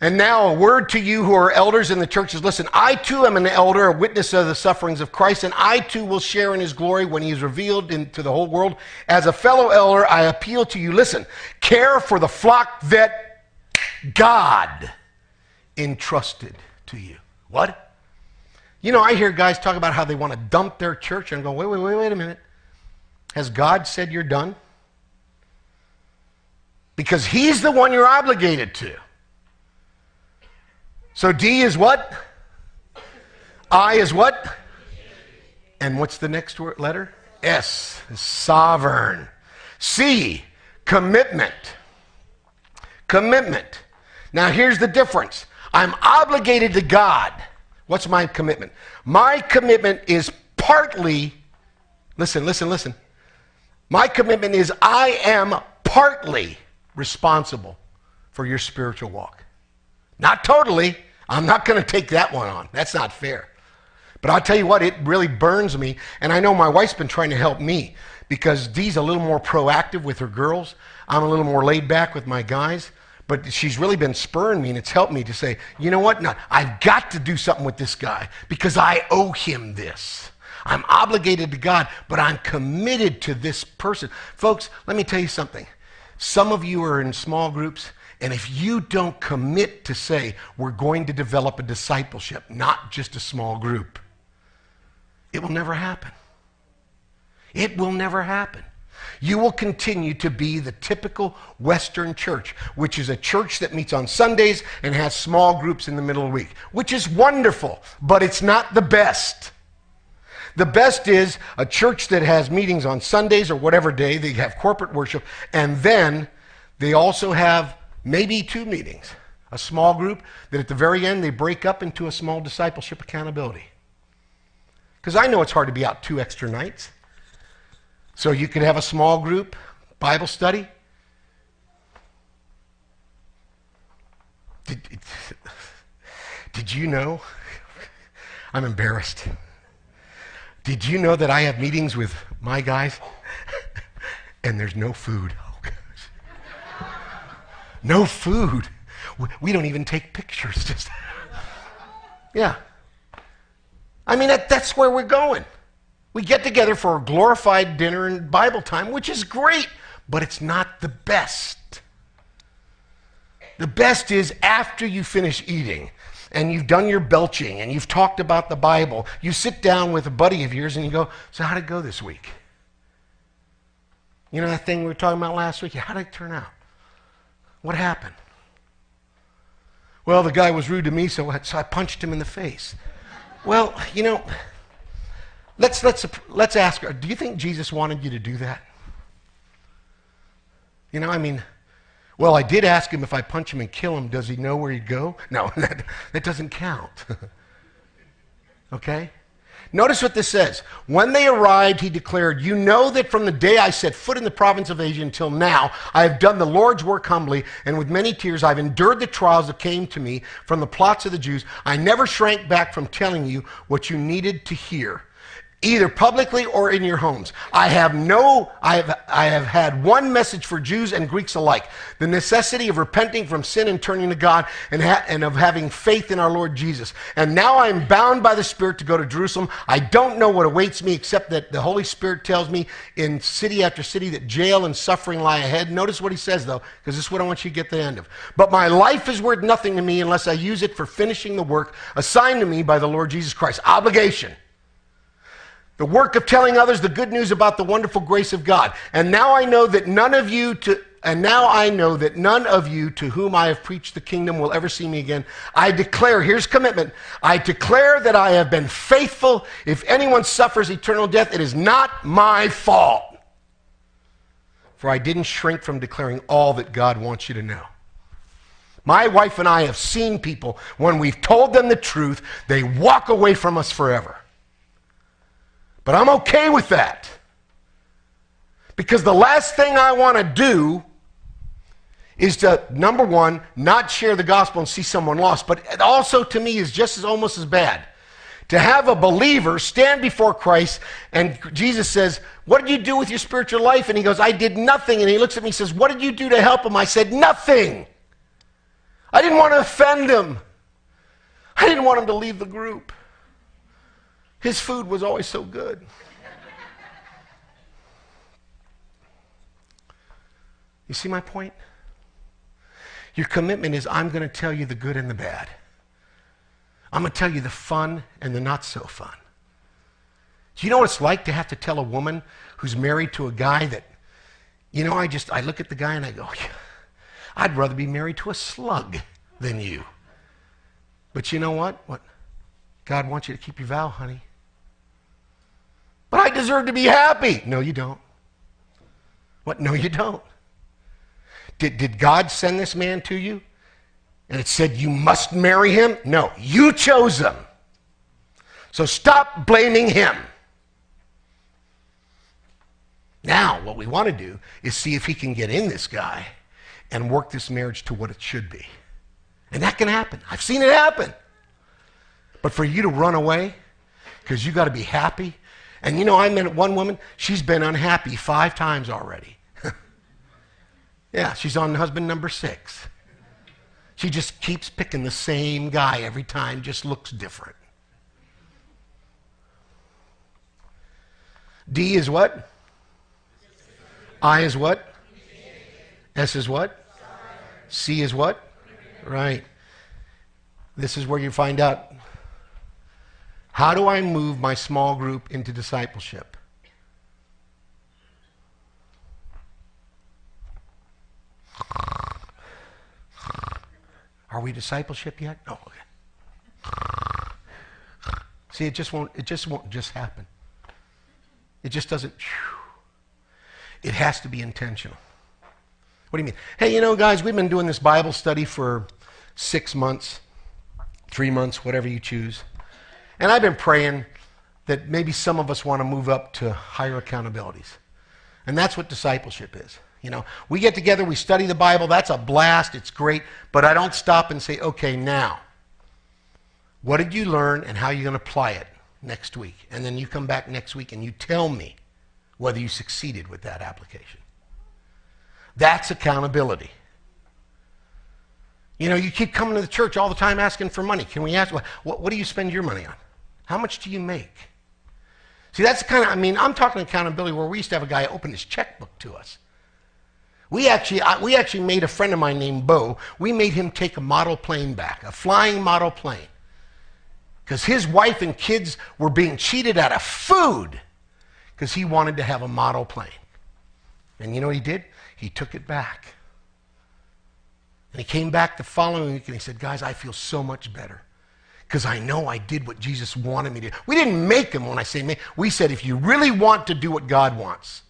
And now, a word to you who are elders in the churches. Listen, I too am an elder, a witness of the sufferings of Christ, and I too will share in his glory when he is revealed into the whole world. As a fellow elder, I appeal to you listen, care for the flock that God entrusted to you. What? You know, I hear guys talk about how they want to dump their church and go, wait, wait, wait, wait a minute. Has God said you're done? Because he's the one you're obligated to. So D is what? I is what? And what's the next word, letter? S, sovereign. C, commitment. Commitment. Now here's the difference. I'm obligated to God. What's my commitment? My commitment is partly, listen, listen, listen. My commitment is I am partly responsible for your spiritual walk. Not totally. I'm not going to take that one on. That's not fair. But I'll tell you what, it really burns me. And I know my wife's been trying to help me because Dee's a little more proactive with her girls. I'm a little more laid back with my guys. But she's really been spurring me, and it's helped me to say, you know what? No, I've got to do something with this guy because I owe him this. I'm obligated to God, but I'm committed to this person. Folks, let me tell you something. Some of you are in small groups, and if you don't commit to say, we're going to develop a discipleship, not just a small group, it will never happen. It will never happen. You will continue to be the typical Western church, which is a church that meets on Sundays and has small groups in the middle of the week, which is wonderful, but it's not the best. The best is a church that has meetings on Sundays or whatever day, they have corporate worship, and then they also have maybe two meetings. A small group that at the very end they break up into a small discipleship accountability. Because I know it's hard to be out two extra nights. So you could have a small group Bible study. Did, did you know? I'm embarrassed. Did you know that I have meetings with my guys and there's no food? No food. We don't even take pictures. Just yeah. I mean, that, that's where we're going. We get together for a glorified dinner and Bible time, which is great, but it's not the best. The best is after you finish eating and you've done your belching and you've talked about the Bible, you sit down with a buddy of yours and you go, So, how did it go this week? You know that thing we were talking about last week? How did it turn out? What happened? Well, the guy was rude to me, so I punched him in the face. Well, you know, let's, let's, let's ask her do you think Jesus wanted you to do that? You know, I mean, well, I did ask him if I punch him and kill him, does he know where he'd go? No, that, that doesn't count. okay? Notice what this says. When they arrived, he declared, You know that from the day I set foot in the province of Asia until now, I have done the Lord's work humbly, and with many tears I've endured the trials that came to me from the plots of the Jews. I never shrank back from telling you what you needed to hear either publicly or in your homes. I have no, I have, I have had one message for Jews and Greeks alike the necessity of repenting from sin and turning to God and, ha- and of having faith in our Lord Jesus. And now I'm bound by the Spirit to go to Jerusalem. I don't know what awaits me except that the Holy Spirit tells me in city after city that jail and suffering lie ahead. Notice what he says though, because this is what I want you to get the end of. But my life is worth nothing to me unless I use it for finishing the work assigned to me by the Lord Jesus Christ. Obligation the work of telling others the good news about the wonderful grace of God. And now I know that none of you to and now I know that none of you to whom I have preached the kingdom will ever see me again. I declare, here's commitment. I declare that I have been faithful. If anyone suffers eternal death, it is not my fault. For I didn't shrink from declaring all that God wants you to know. My wife and I have seen people, when we've told them the truth, they walk away from us forever. But I'm okay with that. Because the last thing I want to do is to, number one, not share the gospel and see someone lost. But it also, to me, is just as almost as bad. To have a believer stand before Christ and Jesus says, What did you do with your spiritual life? And he goes, I did nothing. And he looks at me and says, What did you do to help him? I said, Nothing. I didn't want to offend him. I didn't want him to leave the group. His food was always so good. You see my point? Your commitment is I'm going to tell you the good and the bad. I'm going to tell you the fun and the not so fun. Do you know what it's like to have to tell a woman who's married to a guy that, you know, I just, I look at the guy and I go, I'd rather be married to a slug than you. But you know what? What? God wants you to keep your vow, honey. But I deserve to be happy. No, you don't. What? No, you don't. Did, did God send this man to you? And it said you must marry him? No, you chose him. So stop blaming him. Now, what we want to do is see if he can get in this guy and work this marriage to what it should be. And that can happen. I've seen it happen. But for you to run away because you got to be happy and you know, I met one woman, she's been unhappy five times already. yeah, she's on husband number six. She just keeps picking the same guy every time, just looks different. D is what? I is what? S is what? C is what? Right. This is where you find out how do I move my small group into discipleship? Are we discipleship yet? No. See, it just won't. It just won't just happen. It just doesn't. It has to be intentional. What do you mean? Hey, you know, guys, we've been doing this Bible study for six months, three months, whatever you choose. And I've been praying that maybe some of us want to move up to higher accountabilities. And that's what discipleship is. You know, we get together, we study the Bible, that's a blast, it's great, but I don't stop and say, okay, now, what did you learn and how are you going to apply it next week? And then you come back next week and you tell me whether you succeeded with that application. That's accountability. You know, you keep coming to the church all the time asking for money. Can we ask, what, what do you spend your money on? How much do you make? See, that's the kind of, I mean, I'm talking accountability where we used to have a guy open his checkbook to us. We actually, we actually made a friend of mine named Bo, we made him take a model plane back, a flying model plane. Because his wife and kids were being cheated out of food because he wanted to have a model plane. And you know what he did? He took it back. And he came back the following week and he said, Guys, I feel so much better because I know I did what Jesus wanted me to. We didn't make him when I say make. We said, if you really want to do what God wants,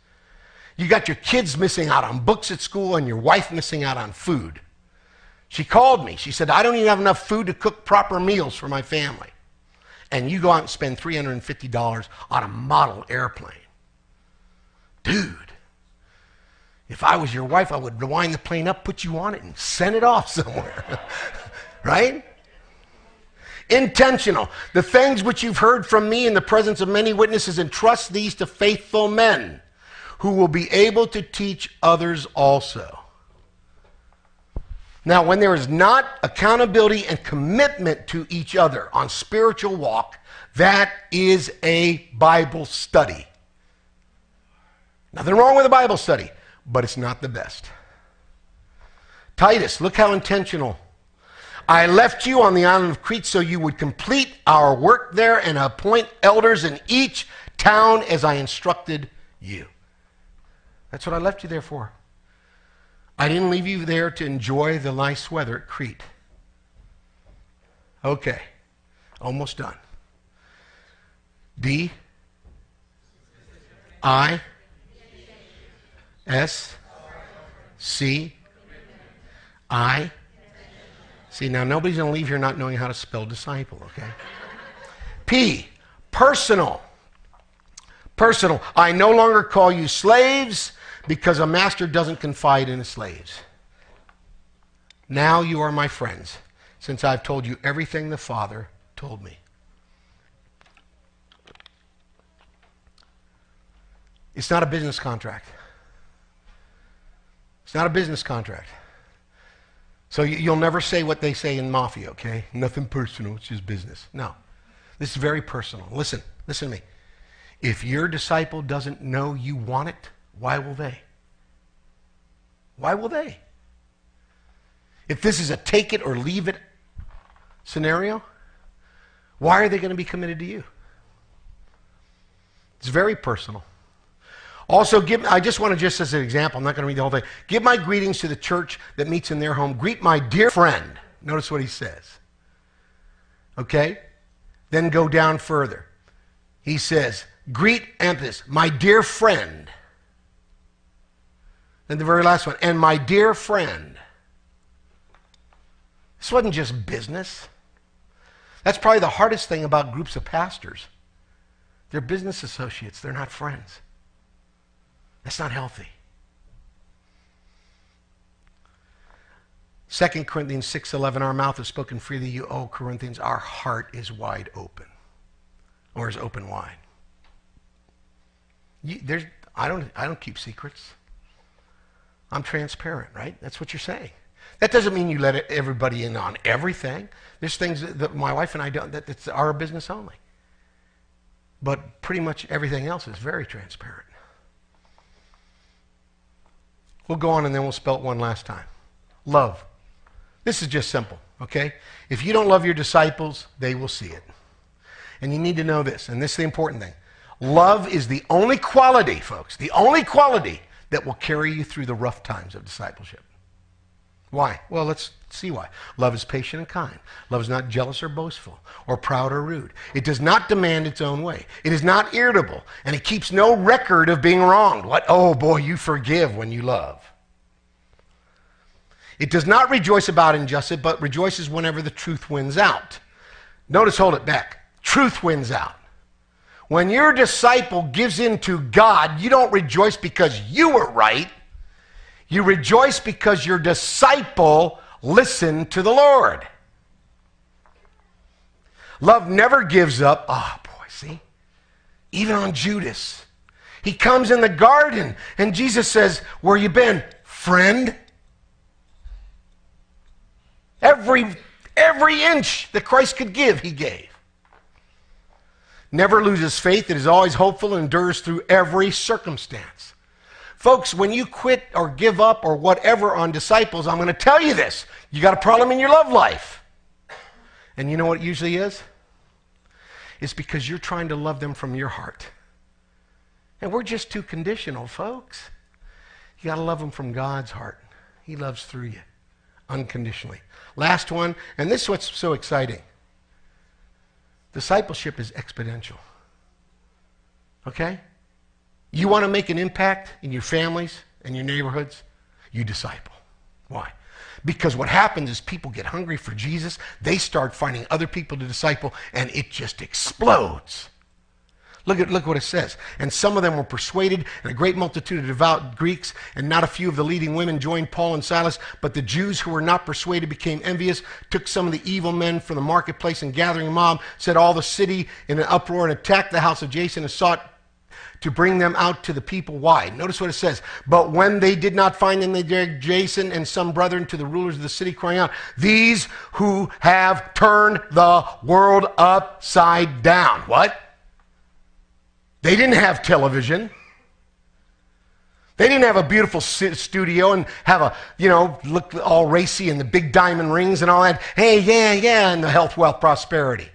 you got your kids missing out on books at school and your wife missing out on food. She called me. She said, I don't even have enough food to cook proper meals for my family. And you go out and spend $350 on a model airplane. Dude, if I was your wife, I would wind the plane up, put you on it, and send it off somewhere. right? Intentional. The things which you've heard from me in the presence of many witnesses, entrust these to faithful men who will be able to teach others also. Now, when there is not accountability and commitment to each other on spiritual walk, that is a Bible study. Nothing wrong with a Bible study, but it's not the best. Titus, look how intentional. I left you on the island of Crete so you would complete our work there and appoint elders in each town as I instructed you. That's what I left you there for. I didn't leave you there to enjoy the nice weather at Crete. Okay, almost done. D, I, S, C, I. See, now nobody's going to leave here not knowing how to spell disciple, okay? P, personal. Personal. I no longer call you slaves because a master doesn't confide in his slaves. Now you are my friends, since I've told you everything the Father told me. It's not a business contract. It's not a business contract. So you'll never say what they say in mafia, okay? Nothing personal, it's just business. No. This is very personal. Listen, listen to me. If your disciple doesn't know you want it, why will they? Why will they? If this is a take it or leave it scenario, why are they going to be committed to you? It's very personal. Also, give, I just want to just as an example, I'm not going to read the whole thing. Give my greetings to the church that meets in their home. Greet my dear friend. Notice what he says. Okay? Then go down further. He says, Greet Anthus, my dear friend. And the very last one, and my dear friend. This wasn't just business. That's probably the hardest thing about groups of pastors. They're business associates, they're not friends. That's not healthy. 2 Corinthians 6:11 our mouth has spoken freely you oh Corinthians our heart is wide open or is open wide. You, there's, I, don't, I don't keep secrets. I'm transparent, right? That's what you're saying. That doesn't mean you let everybody in on everything. There's things that, my wife and I don't, that, that's our business only. But pretty much everything else is very transparent. We'll go on and then we'll spell it one last time. Love. This is just simple, okay? If you don't love your disciples, they will see it. And you need to know this, and this is the important thing. Love is the only quality, folks, the only quality that will carry you through the rough times of discipleship. Why? Well, let's see why. Love is patient and kind. Love is not jealous or boastful or proud or rude. It does not demand its own way. It is not irritable, and it keeps no record of being wronged. What? Oh boy, you forgive when you love. It does not rejoice about injustice, but rejoices whenever the truth wins out. Notice, hold it back. Truth wins out. When your disciple gives in to God, you don't rejoice because you were right. You rejoice because your disciple listened to the Lord. Love never gives up. Oh, boy, see? Even on Judas. He comes in the garden and Jesus says, Where you been, friend? Every, every inch that Christ could give, he gave. Never loses faith. It is always hopeful and endures through every circumstance. Folks, when you quit or give up or whatever on disciples, I'm going to tell you this. You got a problem in your love life. And you know what it usually is? It's because you're trying to love them from your heart. And we're just too conditional, folks. You got to love them from God's heart. He loves through you unconditionally. Last one, and this is what's so exciting. Discipleship is exponential. Okay? You want to make an impact in your families and your neighborhoods? You disciple. Why? Because what happens is people get hungry for Jesus, they start finding other people to disciple, and it just explodes. Look at look what it says. And some of them were persuaded, and a great multitude of devout Greeks, and not a few of the leading women joined Paul and Silas. But the Jews who were not persuaded became envious, took some of the evil men from the marketplace, and gathering a mob, set all the city in an uproar and attacked the house of Jason and sought to bring them out to the people. Why? Notice what it says. But when they did not find them, they dragged Jason and some brethren to the rulers of the city, crying out, These who have turned the world upside down. What? They didn't have television. They didn't have a beautiful studio and have a, you know, look all racy and the big diamond rings and all that. Hey, yeah, yeah, and the health, wealth, prosperity.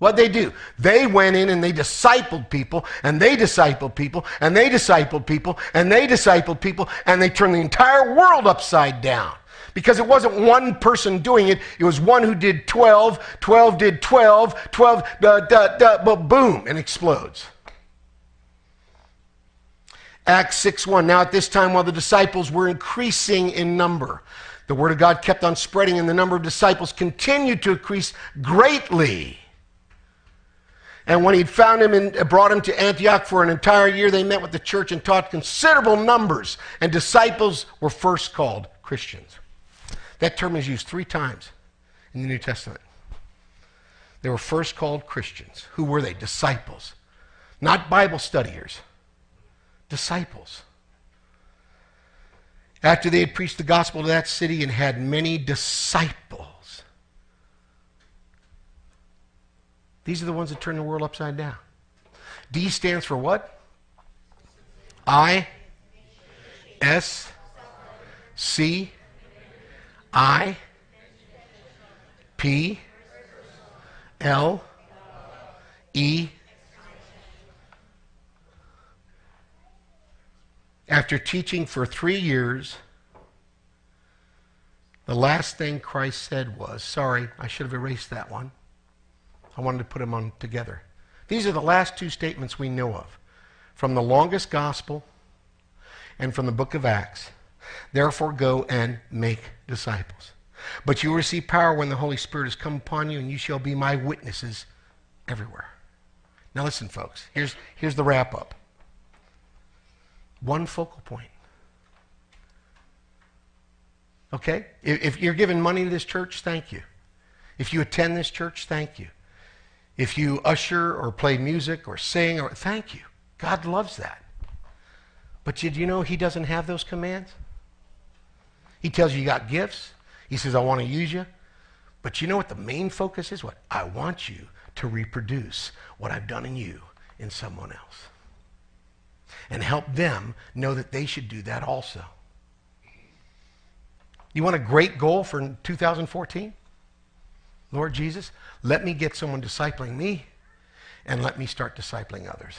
What they do? They went in and they discipled people, and they discipled people, and they discipled people, and they discipled people, and they turned the entire world upside down. Because it wasn't one person doing it, it was one who did 12, 12 did 12, 12, da, da, da, but boom, and explodes. Acts 6 1. Now, at this time, while the disciples were increasing in number, the word of God kept on spreading, and the number of disciples continued to increase greatly. And when he'd found him and brought him to Antioch for an entire year, they met with the church and taught considerable numbers, and disciples were first called Christians. That term is used three times in the New Testament. They were first called Christians. Who were they? Disciples, not Bible studiers disciples. After they had preached the gospel to that city and had many disciples, these are the ones that turn the world upside down. D stands for what? I S C I P L E After teaching for three years, the last thing Christ said was, Sorry, I should have erased that one. I wanted to put them on together. These are the last two statements we know of from the longest gospel and from the book of Acts. Therefore, go and make disciples. But you will receive power when the Holy Spirit has come upon you, and you shall be my witnesses everywhere. Now, listen, folks. Here's, here's the wrap up. One focal point. Okay? If you're giving money to this church, thank you. If you attend this church, thank you. If you usher or play music or sing, or thank you. God loves that. But did you know He doesn't have those commands? He tells you you got gifts. He says, I want to use you. But you know what the main focus is? What? I want you to reproduce what I've done in you in someone else. And help them know that they should do that also. You want a great goal for 2014? Lord Jesus, let me get someone discipling me and let me start discipling others.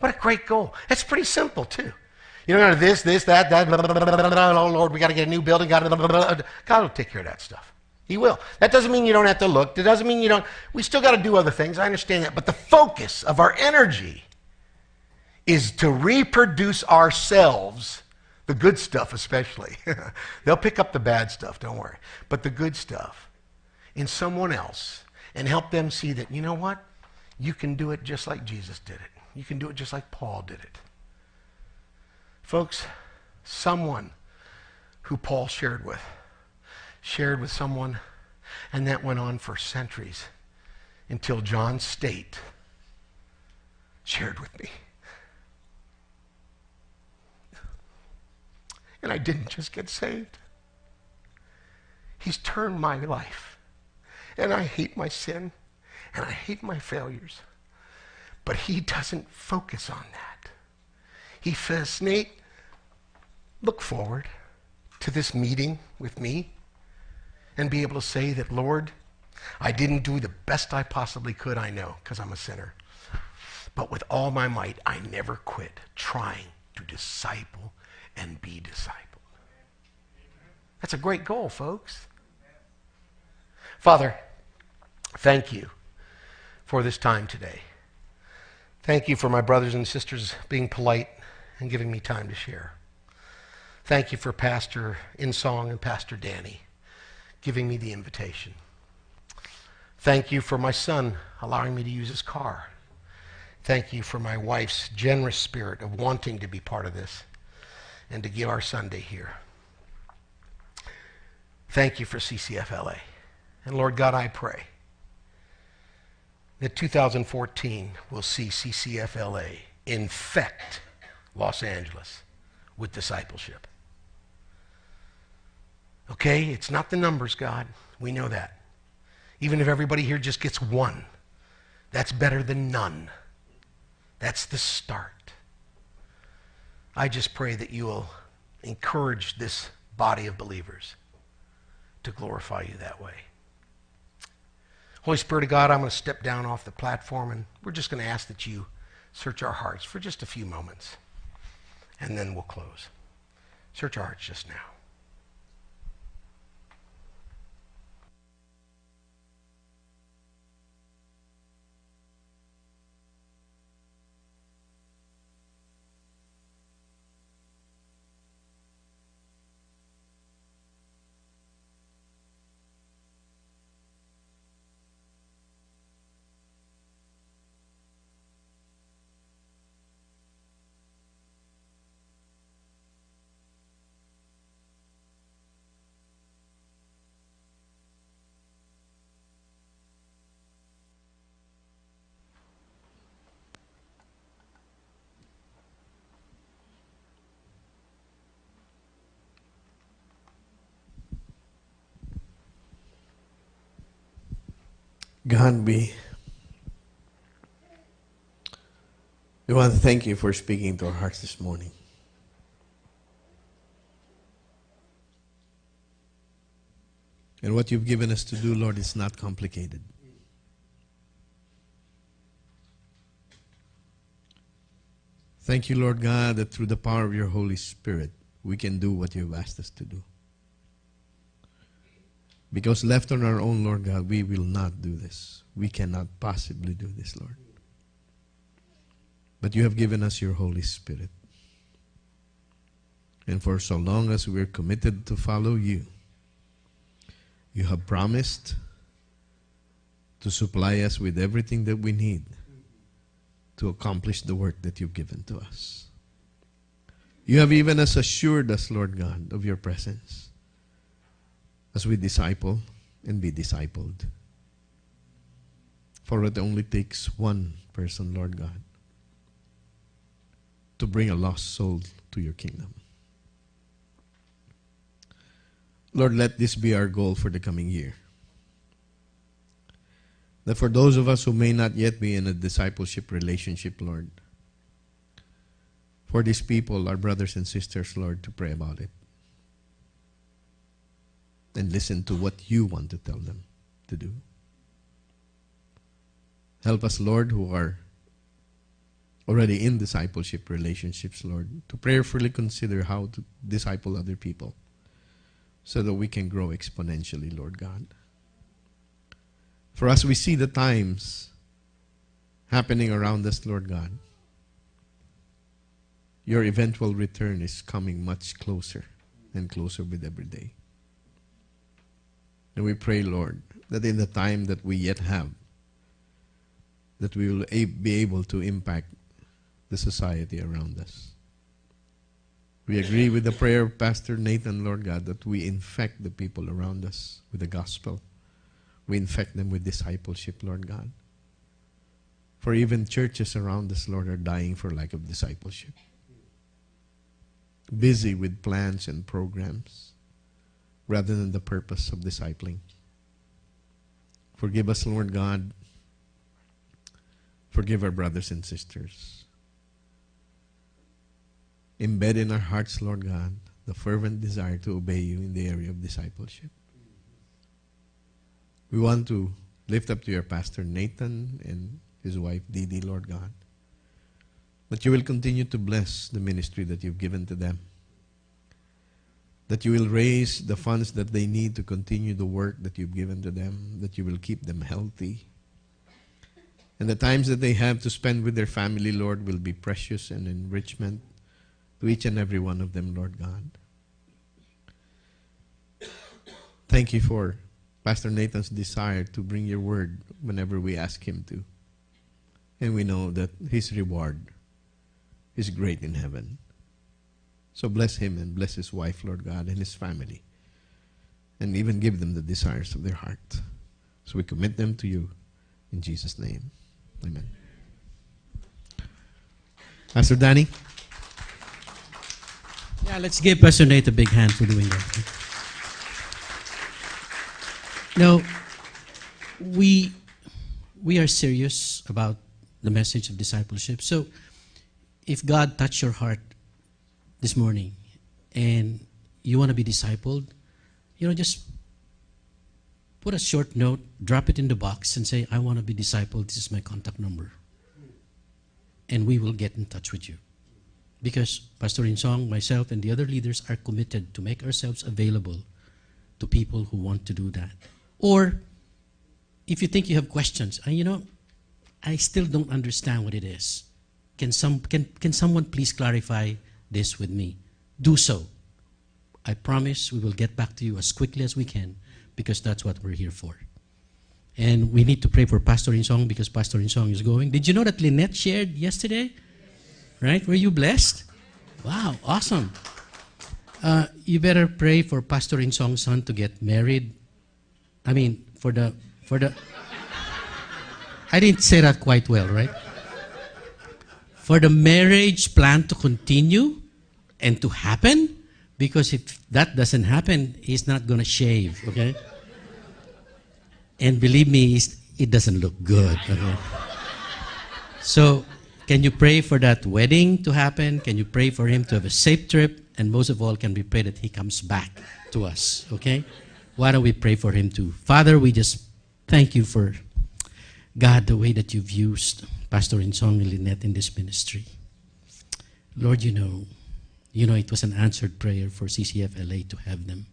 What a great goal. It's pretty simple, too. You know, this, this, that, that, blah, blah, blah, oh Lord, we got to get a new building. God, God will take care of that stuff. He will. That doesn't mean you don't have to look. That doesn't mean you don't. We still got to do other things. I understand that. But the focus of our energy is to reproduce ourselves, the good stuff especially. They'll pick up the bad stuff, don't worry. But the good stuff in someone else and help them see that, you know what? You can do it just like Jesus did it. You can do it just like Paul did it. Folks, someone who Paul shared with, shared with someone, and that went on for centuries until John State shared with me. And I didn't just get saved. He's turned my life. And I hate my sin and I hate my failures. But he doesn't focus on that. He says, Nate, look forward to this meeting with me and be able to say that, Lord, I didn't do the best I possibly could, I know, because I'm a sinner. But with all my might, I never quit trying to disciple and be discipled. That's a great goal, folks. Father, thank you for this time today. Thank you for my brothers and sisters being polite and giving me time to share. Thank you for Pastor Insong and Pastor Danny giving me the invitation. Thank you for my son allowing me to use his car. Thank you for my wife's generous spirit of wanting to be part of this and to give our Sunday here. Thank you for CCFLA. And Lord God, I pray that 2014 will see CCFLA infect Los Angeles with discipleship. Okay? It's not the numbers, God. We know that. Even if everybody here just gets one, that's better than none. That's the start. I just pray that you will encourage this body of believers to glorify you that way. Holy Spirit of God, I'm going to step down off the platform and we're just going to ask that you search our hearts for just a few moments and then we'll close. Search our hearts just now. We want to thank you for speaking to our hearts this morning. And what you've given us to do, Lord, is not complicated. Thank you, Lord God, that through the power of your Holy Spirit, we can do what you've asked us to do. Because left on our own, Lord God, we will not do this. We cannot possibly do this, Lord. But you have given us your Holy Spirit. And for so long as we're committed to follow you, you have promised to supply us with everything that we need to accomplish the work that you've given to us. You have even as assured us, Lord God, of your presence as we disciple and be discipled. For it only takes one person, Lord God, to bring a lost soul to your kingdom. Lord, let this be our goal for the coming year. That for those of us who may not yet be in a discipleship relationship, Lord, for these people, our brothers and sisters, Lord, to pray about it. And listen to what you want to tell them to do. Help us, Lord, who are already in discipleship relationships, Lord, to prayerfully consider how to disciple other people so that we can grow exponentially, Lord God. For us, we see the times happening around us, Lord God. Your eventual return is coming much closer and closer with every day. And we pray, Lord, that in the time that we yet have, that we will be able to impact the society around us. We agree with the prayer of Pastor Nathan, Lord God, that we infect the people around us with the gospel. We infect them with discipleship, Lord God. For even churches around us, Lord, are dying for lack of discipleship. Busy with plans and programs rather than the purpose of discipling. Forgive us, Lord God. Forgive our brothers and sisters. Embed in our hearts, Lord God, the fervent desire to obey you in the area of discipleship. We want to lift up to your pastor Nathan and his wife Didi, Lord God. That you will continue to bless the ministry that you've given to them. That you will raise the funds that they need to continue the work that you've given to them. That you will keep them healthy. And the times that they have to spend with their family, Lord, will be precious and enrichment to each and every one of them, Lord God. Thank you for Pastor Nathan's desire to bring your word whenever we ask him to. And we know that his reward is great in heaven. So bless him and bless his wife, Lord God, and his family. And even give them the desires of their heart. So we commit them to you in Jesus' name. Amen. Pastor Danny? Yeah, let's give Pastor Nate a big hand for doing that. Now, we we are serious about the message of discipleship. So, if God touched your heart this morning and you want to be discipled, you know, just put a short note, drop it in the box, and say, I want to be discipled. This is my contact number. And we will get in touch with you. Because Pastor Insong, myself, and the other leaders are committed to make ourselves available to people who want to do that. Or if you think you have questions, and you know, I still don't understand what it is. Can, some, can, can someone please clarify this with me? Do so. I promise we will get back to you as quickly as we can because that's what we're here for. And we need to pray for Pastor Insong because Pastor Insong is going. Did you know that Lynette shared yesterday? Right? Were you blessed? Wow, awesome. Uh, you better pray for Pastor Insong's son to get married. I mean, for the for the. I didn't say that quite well, right? For the marriage plan to continue and to happen, because if that doesn't happen, he's not going to shave, okay? And believe me, it doesn't look good. Okay? So can you pray for that wedding to happen? Can you pray for him to have a safe trip? And most of all, can we pray that he comes back to us? Okay? Why don't we pray for him too? Father, we just thank you for God, the way that you've used Pastor Insong and Lynette in this ministry. Lord, you know, you know it was an answered prayer for CCF LA to have them.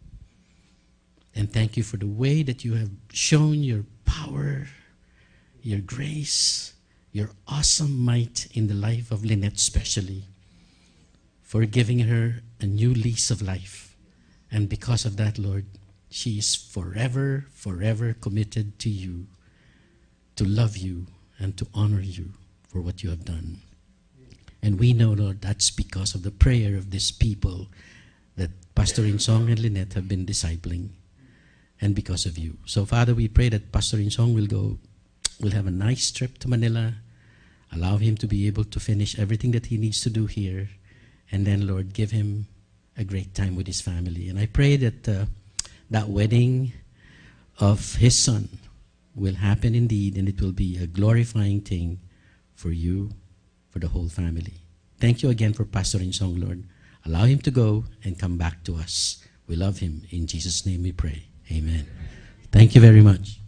And thank you for the way that you have shown your power, your grace, your awesome might in the life of Lynette, especially, for giving her a new lease of life. And because of that, Lord, she is forever, forever committed to you, to love you, and to honor you for what you have done. And we know, Lord, that's because of the prayer of these people that Pastor Insong and Lynette have been discipling, and because of you. So, Father, we pray that Pastor Insong will go will have a nice trip to Manila. Allow him to be able to finish everything that he needs to do here. And then, Lord, give him a great time with his family. And I pray that uh, that wedding of his son will happen indeed, and it will be a glorifying thing for you, for the whole family. Thank you again for Pastor Song, Lord. Allow him to go and come back to us. We love him. In Jesus' name we pray. Amen. Thank you very much.